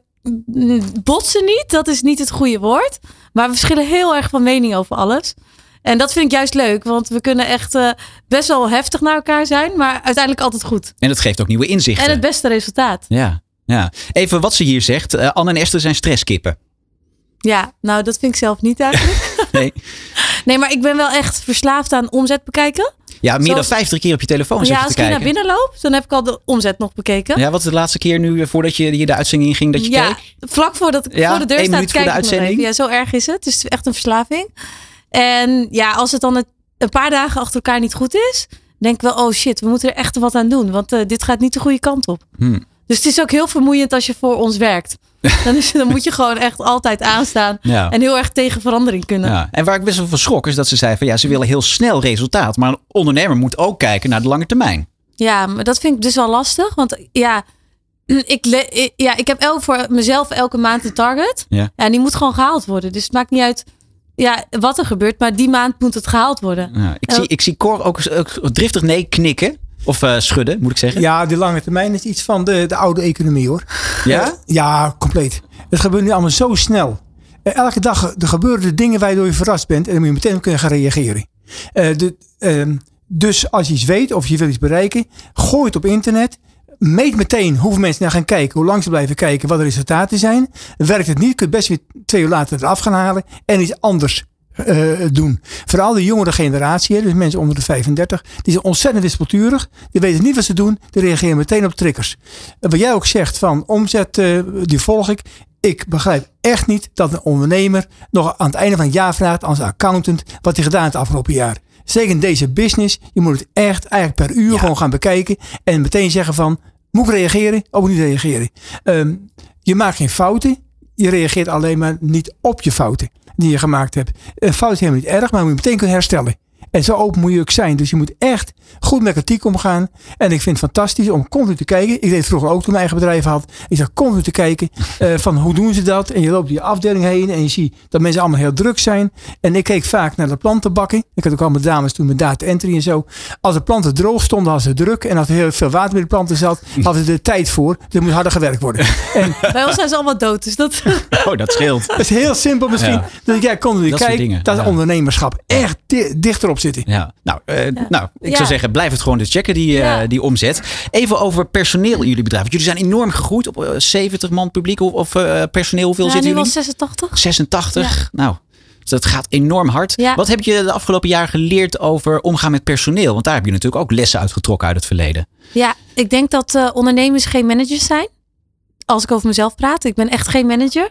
Speaker 3: botsen niet, dat is niet het goede woord. Maar we verschillen heel erg van mening over alles. En dat vind ik juist leuk, want we kunnen echt eh, best wel heftig naar elkaar zijn, maar uiteindelijk altijd goed.
Speaker 2: En dat geeft ook nieuwe inzichten.
Speaker 3: En het beste resultaat.
Speaker 2: Ja, ja. Even wat ze hier zegt. Eh, Anne en Esther zijn stresskippen.
Speaker 3: Ja, nou dat vind ik zelf niet eigenlijk. [LAUGHS]
Speaker 2: Nee.
Speaker 3: nee, maar ik ben wel echt verslaafd aan omzet bekijken.
Speaker 2: Ja, meer
Speaker 3: Zoals-
Speaker 2: dan 50 keer op je telefoon zit
Speaker 3: ja,
Speaker 2: je
Speaker 3: als
Speaker 2: te
Speaker 3: ik naar
Speaker 2: kijken.
Speaker 3: binnen loop, dan heb ik al de omzet nog bekeken.
Speaker 2: Ja, wat is de laatste keer nu eh, voordat je hier de uitzending in ging dat je
Speaker 3: ja,
Speaker 2: keek?
Speaker 3: vlak voordat ik
Speaker 2: Ja,
Speaker 3: voor de deur sta,
Speaker 2: minuut voor
Speaker 3: kijk
Speaker 2: de.
Speaker 3: Ja, zo erg is het. Dus het is echt een verslaving. En ja, als het dan een paar dagen achter elkaar niet goed is, denk ik wel, oh shit, we moeten er echt wat aan doen. Want eh, dit gaat niet de goede kant op.
Speaker 2: Hmm.
Speaker 3: Dus het is ook heel vermoeiend als je voor ons werkt. [LAUGHS] Dan, is, dan moet je gewoon echt altijd aanstaan.
Speaker 2: Ja.
Speaker 3: En heel erg tegen verandering kunnen.
Speaker 2: Ja. En waar ik best wel van schrok is dat ze zei van ja, ze willen heel snel resultaat. Maar een ondernemer moet ook kijken naar de lange termijn.
Speaker 3: Ja, maar dat vind ik dus wel lastig. Want ja, ik, le- ik- ja, ik heb elk voor mezelf elke maand een target.
Speaker 2: Ja.
Speaker 3: en die moet gewoon gehaald worden. Dus het maakt niet uit ja, wat er gebeurt. Maar die maand moet het gehaald worden.
Speaker 2: Ja. Ik,
Speaker 3: En-
Speaker 2: zie, ik zie Cor ook, ook driftig nee knikken. Of eh, schudden, moet ik zeggen.
Speaker 7: Ja, de lange termijn is iets van de, de oude economie hoor.
Speaker 2: Ja?
Speaker 7: Eh, ja, compleet. Het gebeurt nu allemaal zo snel. Eh, elke dag er gebeuren er dingen waardoor je verrast bent. En dan moet je meteen kunnen gaan reageren. De, ehm, dus als je iets weet of je wil iets bereiken, gooi het op internet. Meet meteen hoeveel mensen naar gaan kijken, hoe lang ze blijven kijken, wat de resultaten zijn. Werkt het niet, kun je best weer twee uur later eraf gaan halen en iets anders eh, doen. Vooral de jongere generatie, dus mensen onder de 35, die zijn ontzettend wispelturig. Die weten niet wat ze doen, die reageren meteen op triggers. En wat jij ook zegt van omzet, eh, die volg ik. Ik begrijp echt niet dat een ondernemer nog aan het einde van het jaar vraagt aan zijn accountant wat hij gedaan heeft het afgelopen jaar. Zeker in deze business, je moet het echt eigenlijk per uur gewoon gaan bekijken en meteen zeggen van, moet ik reageren of moet ik niet reageren? Ehm, je maakt geen fouten, je reageert alleen maar niet op je fouten die je gemaakt hebt. Een fout is helemaal niet erg, maar moet meteen kunnen herstellen. En zo open moet je ook zijn. Dus je moet echt goed met kritiek omgaan. En ik vind het fantastisch om continu te kijken. Ik deed het vroeger ook toen mijn eigen bedrijf had. Ik zag continu te kijken eh, [LAUGHS] van hoe doen ze dat. En je loopt die afdeling heen en je ziet dat mensen allemaal heel druk zijn. En ik keek vaak naar de plantenbakken. Ik had ook al met dames toen met data entry en zo. Als de planten droog stonden, hadden ze druk. En als er heel veel water bij de planten zat, [LAUGHS] hadden ze er tijd voor. Dus er moest harder gewerkt worden. [LAUGHS] En
Speaker 3: Bij ons zijn ze allemaal dood. Dus dat,
Speaker 2: Oh, dat scheelt.
Speaker 7: dat is heel simpel misschien.
Speaker 2: Ja.
Speaker 7: Dat ik ja, continu
Speaker 2: Dat soort
Speaker 7: kijk.
Speaker 2: dingen,
Speaker 7: Dat is
Speaker 2: ja.
Speaker 7: ondernemerschap. Echt di-
Speaker 2: Ja, nou, eh, nou ik
Speaker 3: Ja.
Speaker 2: zou zeggen, blijf het gewoon dus checken, die, eh,
Speaker 3: Ja.
Speaker 2: die omzet. Even over personeel in jullie bedrijf. Want jullie zijn enorm gegroeid op eh, 70 man publiek of, of eh, personeel. Hoeveel
Speaker 3: ja,
Speaker 2: zitten
Speaker 3: nu
Speaker 2: jullie?
Speaker 3: was 86.
Speaker 2: 86. Nou, dus dat gaat enorm hard.
Speaker 3: Ja.
Speaker 2: Wat heb je de afgelopen jaar geleerd over omgaan met personeel? Want daar heb je natuurlijk ook lessen uitgetrokken uit het verleden.
Speaker 3: Ja, ik denk dat eh, ondernemers geen managers zijn. Als ik over mezelf praat. Ik ben echt geen manager.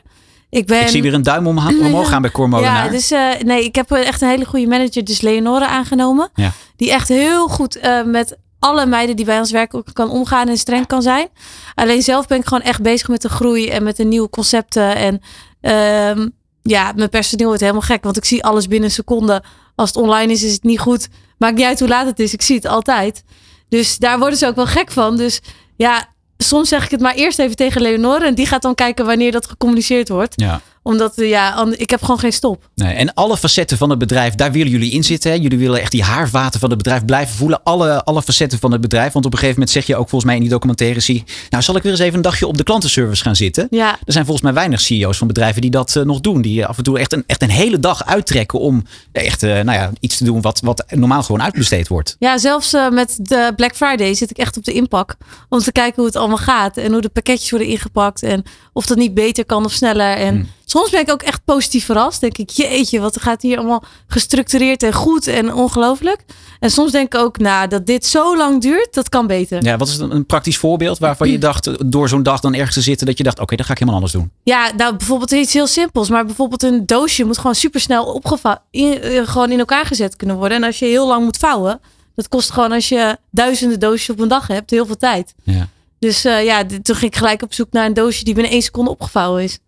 Speaker 3: Ik, ben,
Speaker 2: Ik zie weer een duim omha- omhoog gaan bij Cor.
Speaker 3: Ja, dus eh, nee, ik heb echt een hele goede manager, dus Leonore, aangenomen.
Speaker 2: Ja.
Speaker 3: Die echt heel goed eh, met alle meiden die bij ons werken ook kan omgaan en streng kan zijn. Alleen zelf ben ik gewoon echt bezig met de groei en met de nieuwe concepten. En ehm, ja, mijn personeel wordt helemaal gek, want ik zie alles binnen een seconde. Als het online is, is het niet goed. Maakt niet uit hoe laat het is, ik zie het altijd. Dus daar worden ze ook wel gek van. Dus ja, soms zeg ik het maar eerst even tegen Leonore. En die gaat dan kijken wanneer dat gecommuniceerd wordt.
Speaker 2: Ja.
Speaker 3: Omdat, eh, ja, ik heb gewoon geen stop.
Speaker 2: Nee, en alle facetten van het bedrijf, daar willen jullie in zitten. Hè? Jullie willen echt die haarvaten van het bedrijf blijven voelen. Alle, alle facetten van het bedrijf. Want op een gegeven moment zeg je ook volgens mij in die documentaire zie. Nou, zal ik weer eens even een dagje op de klantenservice gaan zitten?
Speaker 3: Ja,
Speaker 2: Er zijn volgens mij weinig CEO's van bedrijven die dat eh, nog doen. Die af en toe echt een, echt een hele dag uittrekken om echt eh, nou ja, iets te doen wat, wat normaal gewoon uitbesteed wordt.
Speaker 3: ja zelfs eh, met de Black Friday zit ik echt op de inpak. Om te kijken hoe het allemaal gaat. En hoe de pakketjes worden ingepakt. En of dat niet beter kan of sneller. En
Speaker 2: Hmm.
Speaker 3: Soms ben ik ook echt positief verrast. Denk ik, jeetje, wat gaat hier allemaal gestructureerd en goed en ongelooflijk. En soms denk ik ook, nou, dat dit zo lang duurt, dat kan beter.
Speaker 2: Ja, wat is een, een praktisch voorbeeld waarvan je dacht, eh, door zo'n dag dan ergens te zitten, dat je dacht, oké, dat ga ik helemaal anders doen.
Speaker 3: Ja, nou bijvoorbeeld iets heel simpels. Maar bijvoorbeeld een doosje moet gewoon supersnel in, eh, gewoon in elkaar gezet kunnen worden. En als je heel lang moet vouwen, dat kost gewoon als je duizenden doosjes op een dag hebt, heel veel tijd.
Speaker 2: Ja.
Speaker 3: Dus eh, ja, toen ging ik gelijk op zoek naar een doosje die binnen één seconde opgevouwen is.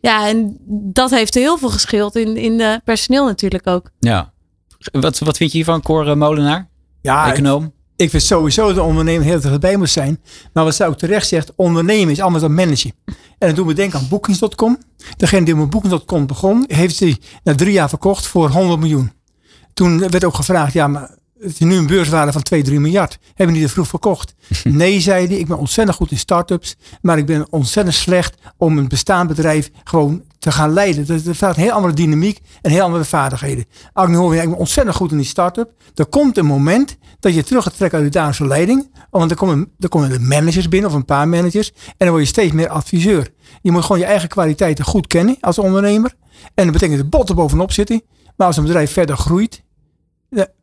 Speaker 3: Ja, en dat heeft heel veel gescheeld in, in de personeel natuurlijk ook.
Speaker 2: Ja. Wat, wat vind je hiervan, Cor eh, Molenaar,
Speaker 7: Ja,
Speaker 2: econoom?
Speaker 7: ik vind sowieso dat de ondernemer heel erg bij moet zijn. Maar wat zij ook terecht zegt, ondernemen is allemaal dat managen. En dan doen we denken aan Bookings.com. Degene die met Bookings.com begon, heeft hij na drie jaar verkocht voor 100 miljoen. Toen werd ook gevraagd, ja, maar het is nu een beurswaarde van 2, 3 miljard. Hebben die er vroeg verkocht? [LAUGHS] Nee, zei hij, ik ben ontzettend goed in start-ups. Maar ik ben ontzettend slecht om een bestaand bedrijf gewoon te gaan leiden. Dat, vraagt een heel andere dynamiek en heel andere vaardigheden. Als ik nu hoor, ja, ik ben ontzettend goed in die start-up. Er komt een moment dat je terug gaat trekken uit de dagelijkse leiding. Want er komen, er komen de managers binnen of een paar managers. En dan word je steeds meer adviseur. Je moet gewoon je eigen kwaliteiten goed kennen als ondernemer. En dat betekent de botten bovenop zitten. Maar als een bedrijf verder groeit,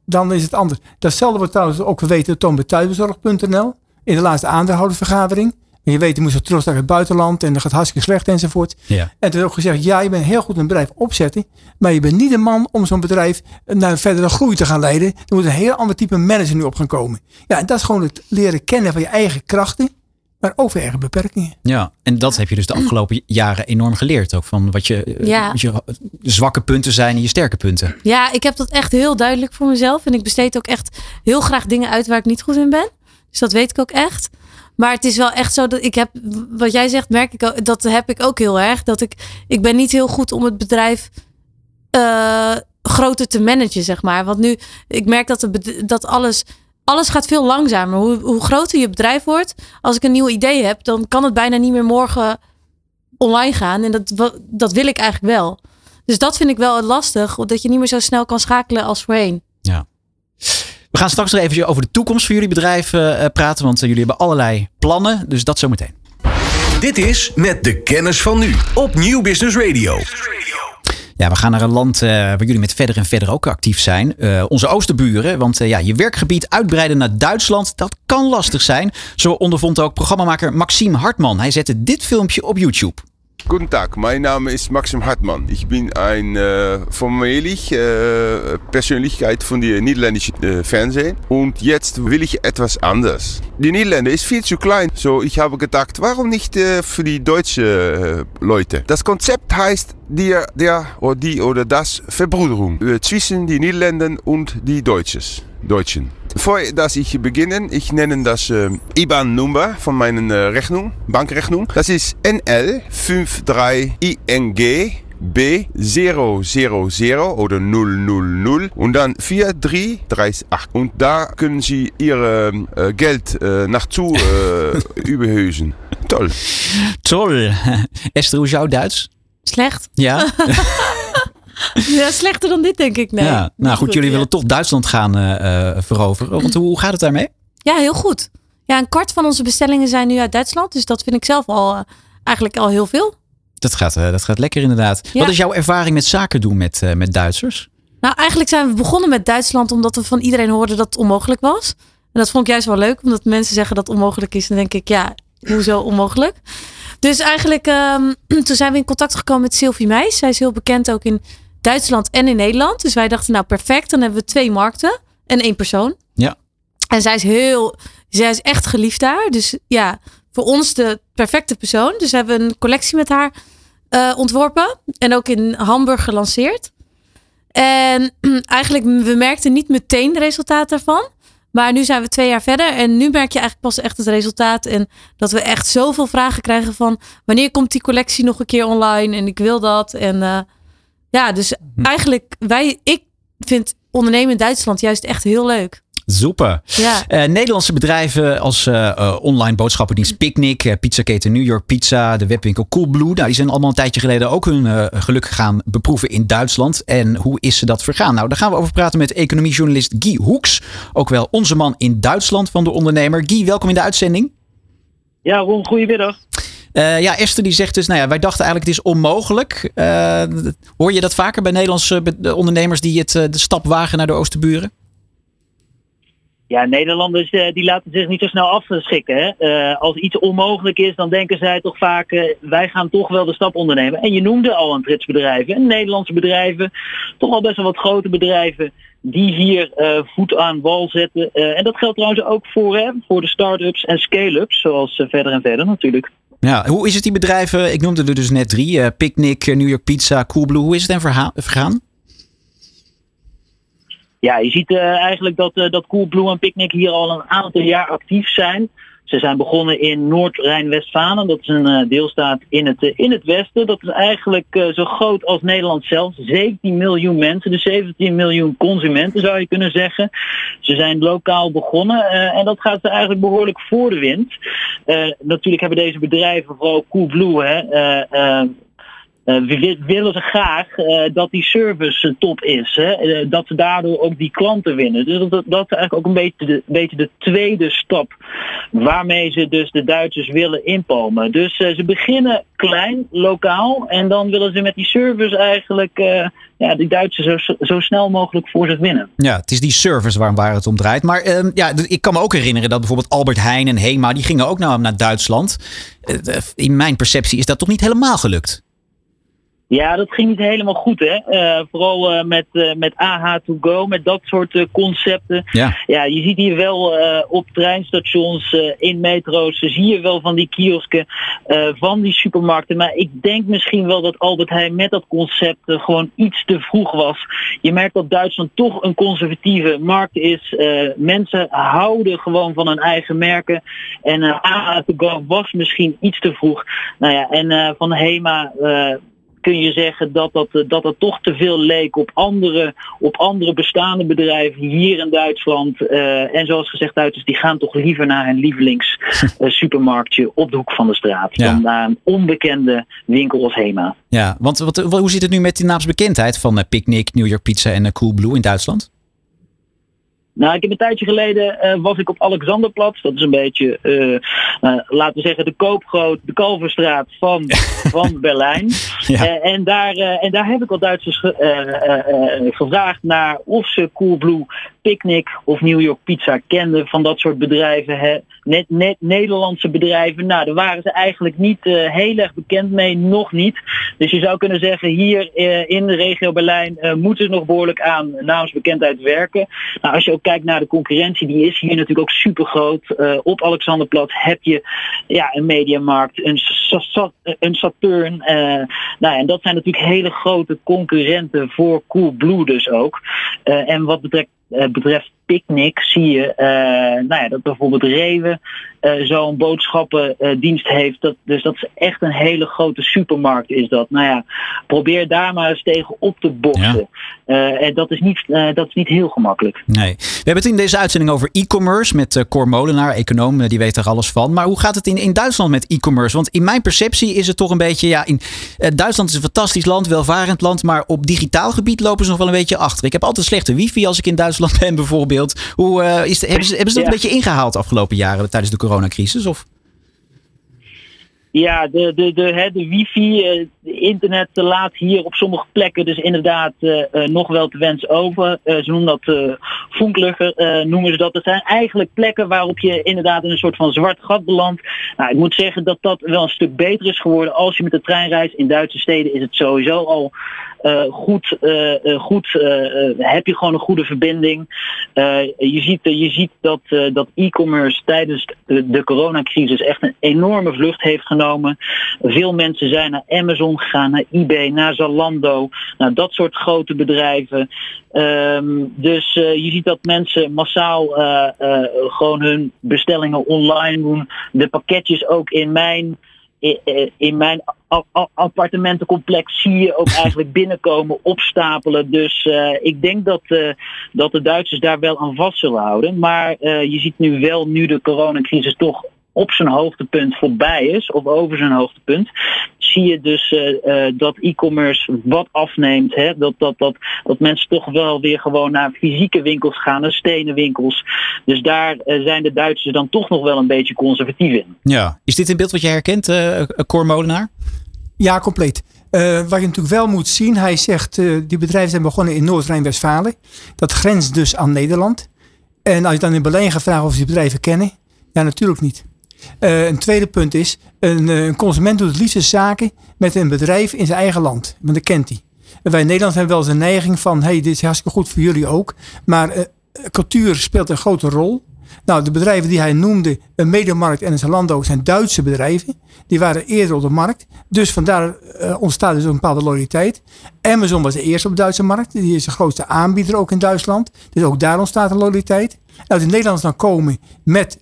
Speaker 7: dan is het anders. Datzelfde wordt trouwens ook geweten Tom bij thuisbezorg.nl. In de laatste aandeelhoudersvergadering. En je weet, die moest trots naar het buitenland en dat gaat hartstikke slecht enzovoort.
Speaker 2: Ja.
Speaker 7: En toen ook gezegd, ja, je bent heel goed een bedrijf opzetten. Maar je bent niet de man om zo'n bedrijf naar verdere groei te gaan leiden. Er moet een heel ander type manager nu op gaan komen. Ja, en dat is gewoon het leren kennen van je eigen krachten. Maar ook je eigen beperkingen.
Speaker 2: Ja, en dat heb je dus de afgelopen jaren enorm geleerd. Ook van wat je, eh,
Speaker 3: Ja.
Speaker 2: wat je zwakke punten zijn en je sterke punten.
Speaker 3: Ja, ik heb dat echt heel duidelijk voor mezelf. En ik besteed ook echt heel graag dingen uit waar ik niet goed in ben. Dus dat weet ik ook echt. Maar het is wel echt zo dat ik heb, wat jij zegt, merk ik ook, dat heb ik ook heel erg. Dat ik, ik ben niet heel goed om het bedrijf eh, groter te managen, zeg maar. Want nu, ik merk dat, de, dat alles, alles gaat veel langzamer. Hoe, hoe groter je bedrijf wordt, als ik een nieuw idee heb, dan kan het bijna niet meer morgen online gaan. En dat, dat wil ik eigenlijk wel. Dus dat vind ik wel lastig, dat je niet meer zo snel kan schakelen als voorheen.
Speaker 2: We gaan straks nog even over de toekomst van jullie bedrijf eh, eh, praten. Want eh, jullie hebben allerlei plannen. Dus dat zometeen.
Speaker 1: Dit is Met de Kennis van Nu op Nieuw Business Radio.
Speaker 2: Ja, we gaan naar een land eh, waar jullie met verder en verder ook actief zijn. Eh, onze oosterburen. Want eh, ja, je werkgebied uitbreiden naar Duitsland, dat kan lastig zijn. Zo ondervond ook programmamaker Maxime Hartman. Hij zette dit filmpje op YouTube.
Speaker 9: Guten Tag, mein Name ist Maxim Hartmann. Ich bin ein äh, formelig äh, Persönlichkeit von der niederländischen äh, Fernsehen und jetzt will ich etwas anders. Die Niederländer ist viel zu klein, so ich habe gedacht, warum nicht äh, für die deutsche äh, Leute? Das Konzept heißt der, der oder die oder das Verbruderung äh, zwischen die Niederländern und die Deutsches, Deutschen. Bevor dass ich beginne, ich nenne das äh, IBAN-Nummer von meiner äh, Rechnung, Bankrechnung. Das ist NL53ING B000 oder 000 und dann 4338. Und da können Sie Ihr äh, Geld äh, naartoe äh, [LAUGHS] überhösen. Toll.
Speaker 2: Toll. Esther, hoe is jouw Duits?
Speaker 3: Slecht.
Speaker 2: Ja? [LAUGHS]
Speaker 3: Ja, slechter dan dit, denk ik. Nee.
Speaker 2: ja. Nou goed, jullie
Speaker 3: ja.
Speaker 2: willen toch Duitsland gaan eh, eh, veroveren. Want hoe, gaat het daarmee?
Speaker 3: Ja, heel goed. Ja, een kwart van onze bestellingen zijn nu uit Duitsland. Dus dat vind ik zelf al eh, eigenlijk al heel veel.
Speaker 2: Dat gaat, dat gaat lekker inderdaad.
Speaker 3: Ja.
Speaker 2: Wat is jouw ervaring met zaken doen met, met Duitsers?
Speaker 3: Nou, eigenlijk zijn we begonnen met Duitsland omdat we van iedereen hoorden dat het onmogelijk was. En dat vond ik juist wel leuk, omdat mensen zeggen dat het onmogelijk is. Dan denk ik, ja, hoezo onmogelijk? Dus eigenlijk, ehm, [CLEARS THROAT] toen zijn we in contact gekomen met Sylvie Meijs. Zij is heel bekend ook in Duitsland en in Nederland. Dus wij dachten, nou perfect, dan hebben we twee markten en één persoon.
Speaker 2: Ja.
Speaker 3: En zij is heel, zij is echt geliefd daar. Dus ja, voor ons de perfecte persoon. Dus we hebben een collectie met haar eh, ontworpen. En ook in Hamburg gelanceerd. En [CLEARS THROAT] eigenlijk, we merkten niet meteen het resultaat daarvan. Maar nu zijn we twee jaar verder. En nu merk je eigenlijk pas echt het resultaat. En dat we echt zoveel vragen krijgen van... wanneer komt die collectie nog een keer online? En ik wil dat. En eh, ja, dus eigenlijk, wij, ik vind ondernemen in Duitsland juist echt heel leuk.
Speaker 2: Super.
Speaker 3: Ja.
Speaker 2: Eh, Nederlandse bedrijven als eh, eh, online boodschappendienst Picnic, eh, pizzaketen New York Pizza, de webwinkel Coolblue. Nou, die zijn allemaal een tijdje geleden ook hun eh, geluk gaan beproeven in Duitsland. En hoe is ze dat vergaan? Nou, daar gaan we over praten met economiejournalist Guy Hoeks. Ook wel onze man in Duitsland van de ondernemer. Guy, welkom in de uitzending.
Speaker 10: Ja, Ron, goedemiddag.
Speaker 2: Eh, ja, Esther die zegt dus, nou ja, wij dachten eigenlijk het is onmogelijk. Eh, hoor je dat vaker bij Nederlandse ondernemers die het, eh, de stap wagen naar de Oosterburen?
Speaker 10: Ja, Nederlanders die laten zich niet zo snel afschikken. Hè? Als iets onmogelijk is, dan denken zij toch vaak, wij gaan toch wel de stap ondernemen. En je noemde al een tritsbedrijven, en Nederlandse bedrijven, toch al best wel wat grote bedrijven, die hier voet aan wal zetten. En dat geldt trouwens ook voor, hè, voor de start-ups en scale-ups, zoals verder en verder natuurlijk.
Speaker 2: Ja, hoe is het die bedrijven, ik noemde er dus net drie, eh, Picnic, eh, New York Pizza, Coolblue. Hoe is het hen vergaan?
Speaker 10: Ja, je ziet eh, eigenlijk dat, eh, dat Coolblue en Picnic hier al een aantal jaar actief zijn. Ze zijn begonnen in Noord-Rijn-Westfalen. Dat is een eh, deelstaat in het, eh, in het westen. Dat is eigenlijk eh, zo groot als Nederland zelf. 17 miljoen mensen, dus 17 miljoen consumenten zou je kunnen zeggen. Ze zijn lokaal begonnen en dat gaat eigenlijk behoorlijk voor de wind. Natuurlijk hebben deze bedrijven, vooral Coolblue, hè, eh, wi- willen ze graag eh, dat die service eh, top is. Hè? Dat ze daardoor ook die klanten winnen. Dus dat, dat, is eigenlijk ook een beetje de, de tweede stap waarmee ze dus de Duitsers willen inpalmen. Dus ze beginnen klein, lokaal. En dan willen ze met die service eigenlijk ja, die Duitsers zo, zo snel mogelijk voor zich winnen.
Speaker 2: Ja, het is die service waar, het om draait. Maar ehm, ja, ik kan me ook herinneren dat bijvoorbeeld Albert Heijn en Hema... die gingen ook naar, Duitsland. In mijn perceptie is dat toch niet helemaal gelukt?
Speaker 10: Ja, dat ging niet helemaal goed, hè. Eh, vooral eh, met, eh, met AH2Go, met dat soort concepten.
Speaker 2: Ja.
Speaker 10: Ja, je ziet hier wel op treinstations, in metro's, zie je wel van die kiosken, van die supermarkten. Maar ik denk misschien wel dat Albert Heijn met dat concept gewoon iets te vroeg was. Je merkt dat Duitsland toch een conservatieve markt is. Mensen houden gewoon van hun eigen merken. En eh AH2Go was misschien iets te vroeg. Nou ja, en van Hema... kun je zeggen dat dat, eh, dat dat toch te veel leek op andere, op andere bestaande bedrijven hier in Duitsland. Eh, en zoals gezegd, Duitsers die gaan toch liever naar hun lievelings [LAUGHS] eh, supermarktje op de hoek van de straat.
Speaker 2: Ja.
Speaker 10: Dan naar een onbekende winkel als Hema.
Speaker 2: Ja, want wat, hoe zit het nu met die naamsbekendheid van Picnic, New York Pizza en eh, Coolblue in Duitsland?
Speaker 10: Nou, ik heb een tijdje geleden eh, was ik op Alexanderplatz. Dat is een beetje, eh, eh, laten we zeggen, de koopgroot, de Kalverstraat van, [LAUGHS] van Berlijn.
Speaker 2: Ja.
Speaker 10: En, daar, en daar heb ik al Duitsers ge- gevraagd naar of ze Coolblue, Picnic of New York Pizza kenden van dat soort bedrijven. Hè. Net, net Nederlandse bedrijven. Nou, daar waren ze eigenlijk niet eh, heel erg bekend mee, nog niet. Dus je zou kunnen zeggen, hier eh, in de regio Berlijn eh, moeten ze nog behoorlijk aan naamsbekendheid werken. Nou, als je ook kijkt naar de concurrentie, die is hier natuurlijk ook super groot. op Alexanderplatz heb je ja, een mediamarkt, een, een Saturn. nou, en dat zijn natuurlijk hele grote concurrenten voor Coolblue dus ook. En wat betreft, betreft Picnic zie je eh, nou ja, dat bijvoorbeeld Rewe eh, zo'n boodschappendienst heeft. Dat, dus dat is echt een hele grote supermarkt is dat. Nou ja, probeer daar maar eens tegen op te boksen. Eh, en dat is, niet, dat is niet heel gemakkelijk.
Speaker 2: Nee. We hebben het in deze uitzending over e-commerce met Cor Molenaar, econoom, die weet er alles van. Maar hoe gaat het in, in Duitsland met e-commerce? Want in mijn perceptie is het toch een beetje, ja, in, Duitsland is een fantastisch land, welvarend land, maar op digitaal gebied lopen ze nog wel een beetje achter. Ik heb altijd slechte wifi als ik in Duitsland [LAUGHS] ben bijvoorbeeld. Hoe, eh, is de- hebben, ze, hebben ze dat
Speaker 10: Ja.
Speaker 2: een beetje ingehaald de afgelopen jaren tijdens de coronacrisis? Of?
Speaker 10: Ja, de, de, de, hè, de wifi, eh, de internet eh, laat hier op sommige plekken dus inderdaad eh, eh, nog wel te wens over. Eh, ze noemen dat eh eh, noemen ze dat. Dat zijn eigenlijk plekken waarop je inderdaad in een soort van zwart gat belandt. Nou, ik moet zeggen dat dat wel een stuk beter is geworden als je met de trein reist. In Duitse steden is het sowieso al eh, goed, eh, goed eh, eh, heb je gewoon een goede verbinding. Je, ziet, je ziet dat, dat e-commerce tijdens de, coronacrisis echt een enorme vlucht heeft genomen. Veel mensen zijn naar Amazon gegaan, naar eBay, naar Zalando, naar dat soort grote bedrijven. Ehm, dus je ziet dat mensen massaal gewoon hun bestellingen online doen. De pakketjes ook in mijn in, eh, in mijn appartementencomplex zie je ook [LAUGHS] eigenlijk binnenkomen, opstapelen. Dus eh, ik denk dat, eh, dat de Duitsers daar wel aan vast zullen houden. Maar je ziet nu wel, nu de coronacrisis toch op zijn hoogtepunt voorbij is, of over zijn hoogtepunt, zie je dus eh, eh, dat e-commerce wat afneemt. Hè? Dat, dat, dat, dat mensen toch wel weer gewoon naar fysieke winkels gaan, naar stenen winkels. Dus daar eh, zijn de Duitsers dan toch nog wel een beetje conservatief in.
Speaker 2: Ja. Is dit een beeld wat je herkent, eh Cor Molenaar?
Speaker 7: Ja, compleet. Eh, wat je natuurlijk wel moet zien, hij zegt, eh, die bedrijven zijn begonnen in Noord-Rijn-Westfalen. Dat grenst dus aan Nederland. En als je dan in Berlijn gaat vragen of ze die bedrijven kennen, ja, natuurlijk niet. Eh, een tweede punt is, een, eh, een consument doet het liefst zaken met een bedrijf in zijn eigen land, want dat kent hij. Wij in Nederland hebben wel eens een neiging van, hey, dit is hartstikke goed voor jullie ook. Maar eh, cultuur speelt een grote rol. Nou, de bedrijven die hij noemde, een Mediamarkt en een Zalando, zijn Duitse bedrijven. Die waren eerder op de markt. Dus vandaar ontstaat dus een bepaalde loyaliteit. Amazon was de eerste op de Duitse markt. Die is de grootste aanbieder ook in Duitsland. Dus ook daar ontstaat een loyaliteit. Als de Nederlanders dan komen met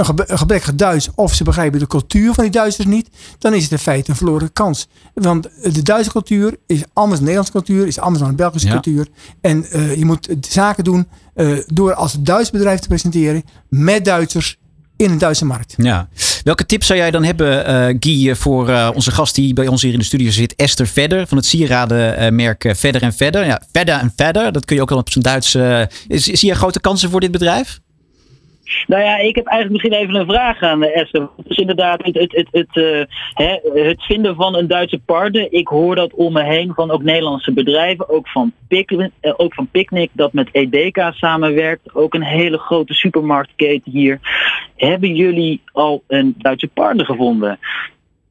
Speaker 7: een, gebe- een gebrekkig Duits of ze begrijpen de cultuur van die Duitsers niet, dan is het in feite een verloren kans. Want de Duitse cultuur is anders dan de Nederlandse cultuur, is anders dan de Belgische
Speaker 2: Ja.
Speaker 7: cultuur. En eh, je moet zaken doen eh, door als Duits bedrijf te presenteren met Duitsers in de Duitse markt.
Speaker 2: Ja. Welke tips zou jij dan hebben, eh Guy, voor eh, onze gast die bij ons hier in de studio zit, Esther Vedder van het sieradenmerk eh, Verder en Verder. Ja, Verder en Verder, dat kun je ook al op zijn Duits. eh, is, zie je grote kansen voor dit bedrijf?
Speaker 10: Nou ja, ik heb eigenlijk misschien even een vraag aan Esther. Dus inderdaad, het, het, het, het, eh, hè, het vinden van een Duitse partner. Ik hoor dat om me heen van ook Nederlandse bedrijven, ook van, Pic, eh, ook van Picnic, dat met Edeka samenwerkt. Ook een hele grote supermarktketen hier. Hebben jullie al een Duitse partner gevonden?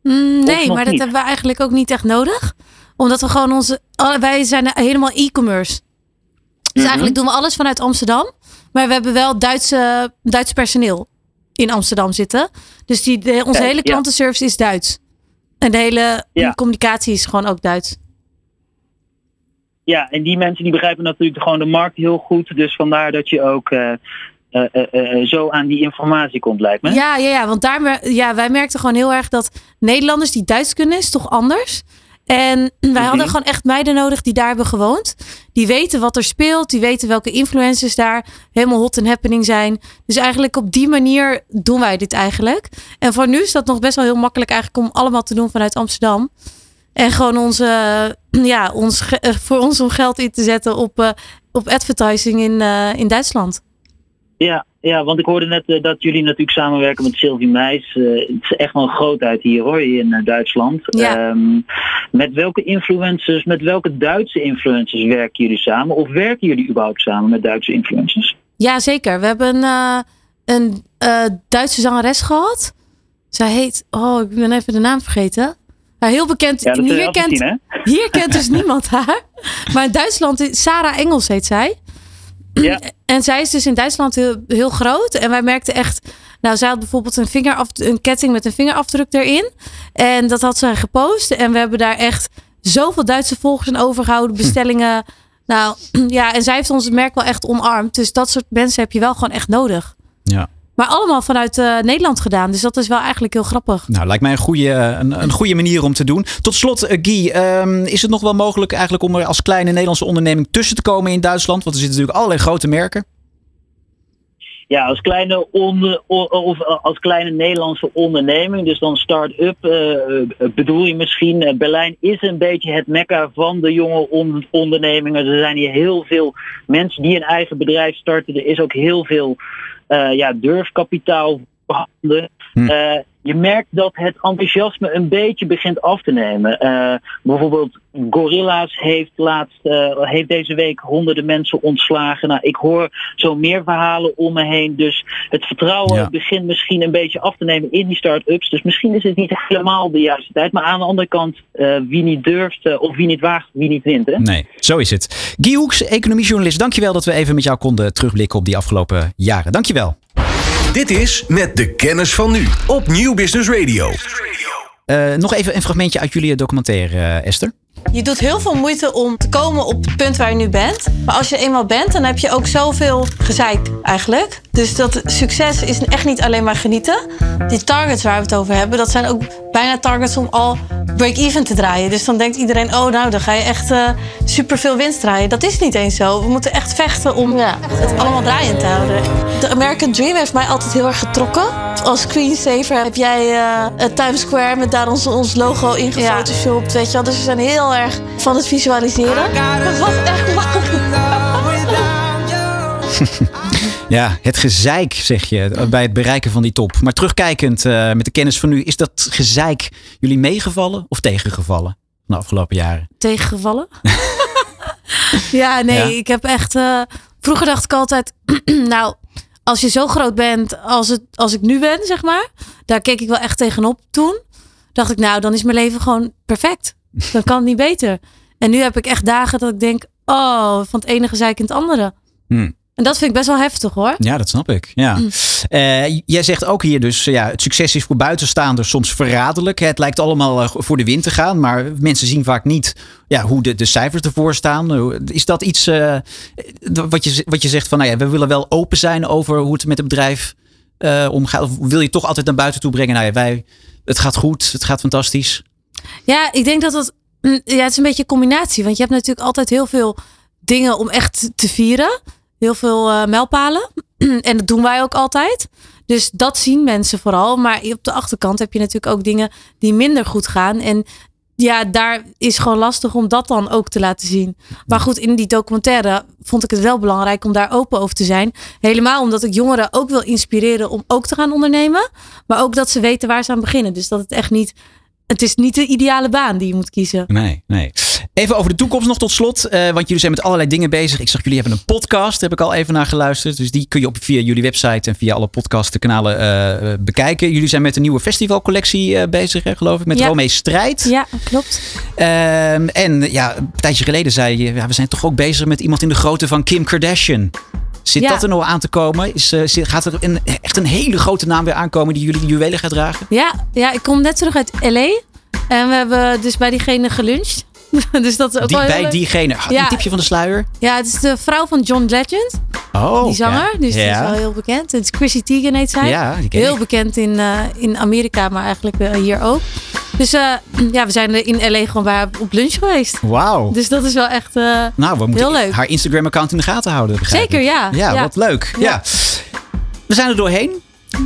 Speaker 3: Mm, nee, maar dat hebben we eigenlijk ook niet echt nodig. Omdat we gewoon onze. Wij zijn helemaal e-commerce. Dus
Speaker 10: Mhm.
Speaker 3: eigenlijk doen we alles vanuit Amsterdam. Maar we hebben wel Duitse, Duits personeel in Amsterdam zitten. Dus die, de, onze hele klantenservice is Duits. En de hele
Speaker 10: Ja.
Speaker 3: communicatie is gewoon ook Duits.
Speaker 10: Ja, en die mensen die begrijpen natuurlijk gewoon de markt heel goed. Dus vandaar dat je ook eh, eh, eh, zo aan die informatie komt, lijkt me.
Speaker 3: Ja, ja, ja, want daar, ja, wij merkten gewoon heel erg dat Nederlanders die Duits kunnen, is toch anders. En wij hadden gewoon echt meiden nodig die daar hebben gewoond. Die weten wat er speelt. Die weten welke influencers daar helemaal hot en happening zijn. Dus eigenlijk op die manier doen wij dit eigenlijk. En voor nu is dat nog best wel heel makkelijk eigenlijk om allemaal te doen vanuit Amsterdam. En gewoon onze, [CLEARS THROAT] ja, ons, eh, voor ons om geld in te zetten op, eh, op advertising in, eh, in Duitsland.
Speaker 10: Ja, ja, want ik hoorde net eh, dat jullie natuurlijk samenwerken met Sylvie Meis. Eh, het is echt wel een grootheid hier hoor, in eh, Duitsland.
Speaker 3: Ja.
Speaker 10: Ehm, met welke influencers, met welke Duitse influencers werken jullie samen? Of werken jullie überhaupt samen met Duitse influencers?
Speaker 3: Ja, zeker. We hebben een Duitse zangeres gehad. Zij heet, oh, ik ben even de naam vergeten. Maar heel bekend.
Speaker 10: Ja,
Speaker 3: hier, kent, hier kent dus [LAUGHS] niemand haar. Maar in Duitsland, is- Sarah Engels heet zij.
Speaker 10: Ja. [CLEARS THROAT]
Speaker 3: En zij is dus in Duitsland heel, heel groot. En wij merkten echt. Nou, zij had bijvoorbeeld een, vingeraf, een ketting met een vingerafdruk erin. En dat had zij gepost. En we hebben daar echt zoveel Duitse volgers aan overgehouden. [CLEARS THROAT] Bestellingen. Nou [CLEARS THROAT] ja, en zij heeft ons merk wel echt omarmd. Dus dat soort mensen heb je wel gewoon echt nodig.
Speaker 2: Ja.
Speaker 3: Maar allemaal vanuit eh, Nederland gedaan. Dus dat is wel eigenlijk heel grappig.
Speaker 2: Nou, lijkt mij een goede, een, een goede manier om te doen. Tot slot, eh, Guy, ehm, is het nog wel mogelijk eigenlijk om er als kleine Nederlandse onderneming tussen te komen in Duitsland? Want er zitten natuurlijk allerlei grote merken.
Speaker 10: Ja, als kleine, onder, of als kleine Nederlandse onderneming, dus dan start-up, eh, eh, bedoel je misschien. eh, Berlijn is een beetje het mekka van de jonge on- ondernemingen. Er zijn hier heel veel mensen die een eigen bedrijf starten. Er is ook heel veel eh, ja, durfkapitaal voorhanden. Eh, je merkt dat het enthousiasme een beetje begint af te nemen. Eh, bijvoorbeeld Gorilla's heeft, laatst, eh, heeft deze week honderden mensen ontslagen. Nou, ik hoor zo meer verhalen om me heen. Dus het vertrouwen
Speaker 2: Ja.
Speaker 10: begint misschien een beetje af te nemen in die start-ups. Dus misschien is het niet helemaal de juiste tijd. Maar aan de andere kant, wie niet durft of wie niet waagt, wie niet wint. Hè?
Speaker 2: Nee, zo is het. Guy Hoeks, economiejournalist. Dankjewel dat we even met jou konden terugblikken op die afgelopen jaren. Dankjewel.
Speaker 1: Dit is Met de Kennis van Nu op Nieuw Business Radio.
Speaker 2: Eh, nog even een fragmentje uit jullie documentaire, eh, Esther.
Speaker 3: Je doet heel veel moeite om te komen op het punt waar je nu bent. Maar als je eenmaal bent, dan heb je ook zoveel gezeik eigenlijk. Dus dat succes is echt niet alleen maar genieten. Die targets waar we het over hebben, dat zijn ook bijna targets om al break-even te draaien. Dus dan denkt iedereen, oh nou, dan ga je echt eh superveel winst draaien. Dat is niet eens zo. We moeten echt vechten om het allemaal draaiend te houden. De American Dream heeft mij altijd heel erg getrokken. Als screensaver heb jij eh, Times Square met daar ons, ons logo in gefotoshopt, weet je wel. Dus we zijn heel erg van het visualiseren. Dat was echt [LAUGHS]
Speaker 2: Ja, het gezeik, zeg je, bij het bereiken van die top. Maar terugkijkend eh, met de kennis van nu, is dat gezeik jullie meegevallen of tegengevallen de afgelopen jaren?
Speaker 3: tegengevallen. [LAUGHS] ja, nee,
Speaker 2: Ja?
Speaker 3: ik heb echt. eh, vroeger dacht ik altijd, [CLEARS THROAT] nou, als je zo groot bent als, het, als ik nu ben, zeg maar, daar keek ik wel echt tegenop toen. Dacht ik, nou, dan is mijn leven gewoon perfect. Dan kan het niet beter. En nu heb ik echt dagen dat ik denk, oh, van het ene gezeik in het andere.
Speaker 2: Hm.
Speaker 3: En dat vind ik best wel heftig hoor.
Speaker 2: Ja, dat snap ik. Ja.
Speaker 3: Mm.
Speaker 2: Eh, jij zegt ook hier dus, ja, het succes is voor buitenstaanders soms verraderlijk. Het lijkt allemaal eh, voor de wind te gaan, maar mensen zien vaak niet ja, hoe de, de cijfers ervoor staan. Is dat iets eh, wat, je, wat je zegt van, nou ja, we willen wel open zijn over hoe het met het bedrijf eh, omgaat? Of wil je toch altijd naar buiten toe brengen, nou ja, wij, het gaat goed, het gaat fantastisch.
Speaker 3: Ja, ik denk dat het. mm, Ja, het is een beetje een combinatie. Want je hebt natuurlijk altijd heel veel dingen om echt te vieren. Heel veel eh mijlpalen. [CLEARS THROAT] en dat doen wij ook altijd. Dus dat zien mensen vooral. Maar op de achterkant heb je natuurlijk ook dingen die minder goed gaan. En ja, daar is gewoon lastig om dat dan ook te laten zien. Maar goed, in die documentaire vond ik het wel belangrijk om daar open over te zijn. Helemaal omdat ik jongeren ook wil inspireren om ook te gaan ondernemen. Maar ook dat ze weten waar ze aan beginnen. Dus dat het echt niet. Het is niet de ideale baan die je moet kiezen.
Speaker 2: Nee, nee. Even over de toekomst nog tot slot. eh, want jullie zijn met allerlei dingen bezig. Ik zag jullie hebben een podcast. Daar heb ik al even naar geluisterd. Dus die kun je op, via jullie website en via alle podcastkanalen eh, bekijken. Jullie zijn met een nieuwe festivalcollectie eh, bezig, hè, geloof ik. Met
Speaker 3: Ja.
Speaker 2: Romee Strijd.
Speaker 3: Ja, klopt.
Speaker 2: Ehm, en ja, een tijdje geleden zei je, ja, we zijn toch ook bezig met iemand in de grootte van Kim Kardashian. Zit
Speaker 3: Ja.
Speaker 2: dat er nog aan te komen? Is, gaat er een, echt een hele grote naam weer aankomen die jullie juwelen gaat dragen?
Speaker 3: Ja, ja, ik kom net terug uit LA. En we hebben dus bij diegene geluncht. [LAUGHS] dus dat is ook
Speaker 2: Die,
Speaker 3: wel
Speaker 2: bij diegene.
Speaker 3: Ja.
Speaker 2: Een tipje van de sluier.
Speaker 3: Ja, het is de vrouw van John Legend.
Speaker 2: Oh,
Speaker 3: die zanger.
Speaker 2: ja.
Speaker 3: Dus die is wel heel bekend. Het is Chrissy Teigen heet zij.
Speaker 2: Ja,
Speaker 3: heel
Speaker 2: ik.
Speaker 3: bekend in, eh, in Amerika, maar eigenlijk eh, hier ook. Dus eh, ja, we zijn in LA gewoon bij op lunch geweest.
Speaker 2: Wauw.
Speaker 3: Dus dat is wel echt eh,
Speaker 2: Nou, we moeten
Speaker 3: heel leuk.
Speaker 2: haar Instagram-account in de gaten houden.
Speaker 3: Zeker, ja.
Speaker 2: Ja,
Speaker 3: Ja.
Speaker 2: wat leuk. Ja. We zijn er doorheen.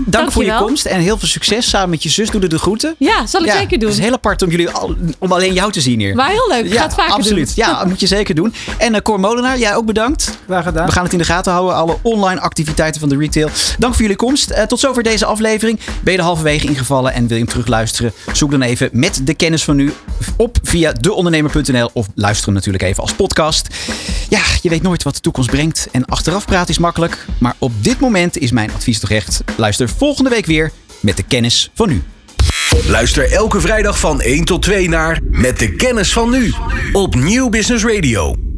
Speaker 2: Dank voor je komst en heel veel succes samen met je zus. Doe er de groeten.
Speaker 3: Ja, zal ik
Speaker 2: Ja,
Speaker 3: zeker doen.
Speaker 2: Het is heel apart om, jullie al, om alleen jou te zien hier.
Speaker 3: Maar heel leuk.
Speaker 2: Ja,
Speaker 3: ga het vaker
Speaker 2: absoluut.
Speaker 3: doen.
Speaker 2: Ja, dat [LAUGHS] moet je zeker doen. En uh, Cor Molenaar, jij ook bedankt.
Speaker 7: Graag gedaan.
Speaker 2: We gaan het in de gaten houden. Alle online activiteiten van de retail. Dank voor jullie komst. Eh, tot zover deze aflevering. Ben je er halverwege ingevallen en wil je hem terugluisteren? Zoek dan even met de kennis van nu op via deondernemer.nl of luister hem natuurlijk even als podcast. Ja, je weet nooit wat de toekomst brengt. En achteraf praten is makkelijk. Maar op dit moment is mijn advies toch echt. Luister volgende week weer met de kennis van nu.
Speaker 1: Luister elke vrijdag van 1 tot 2 naar Met de kennis van nu op Nieuw Business Radio.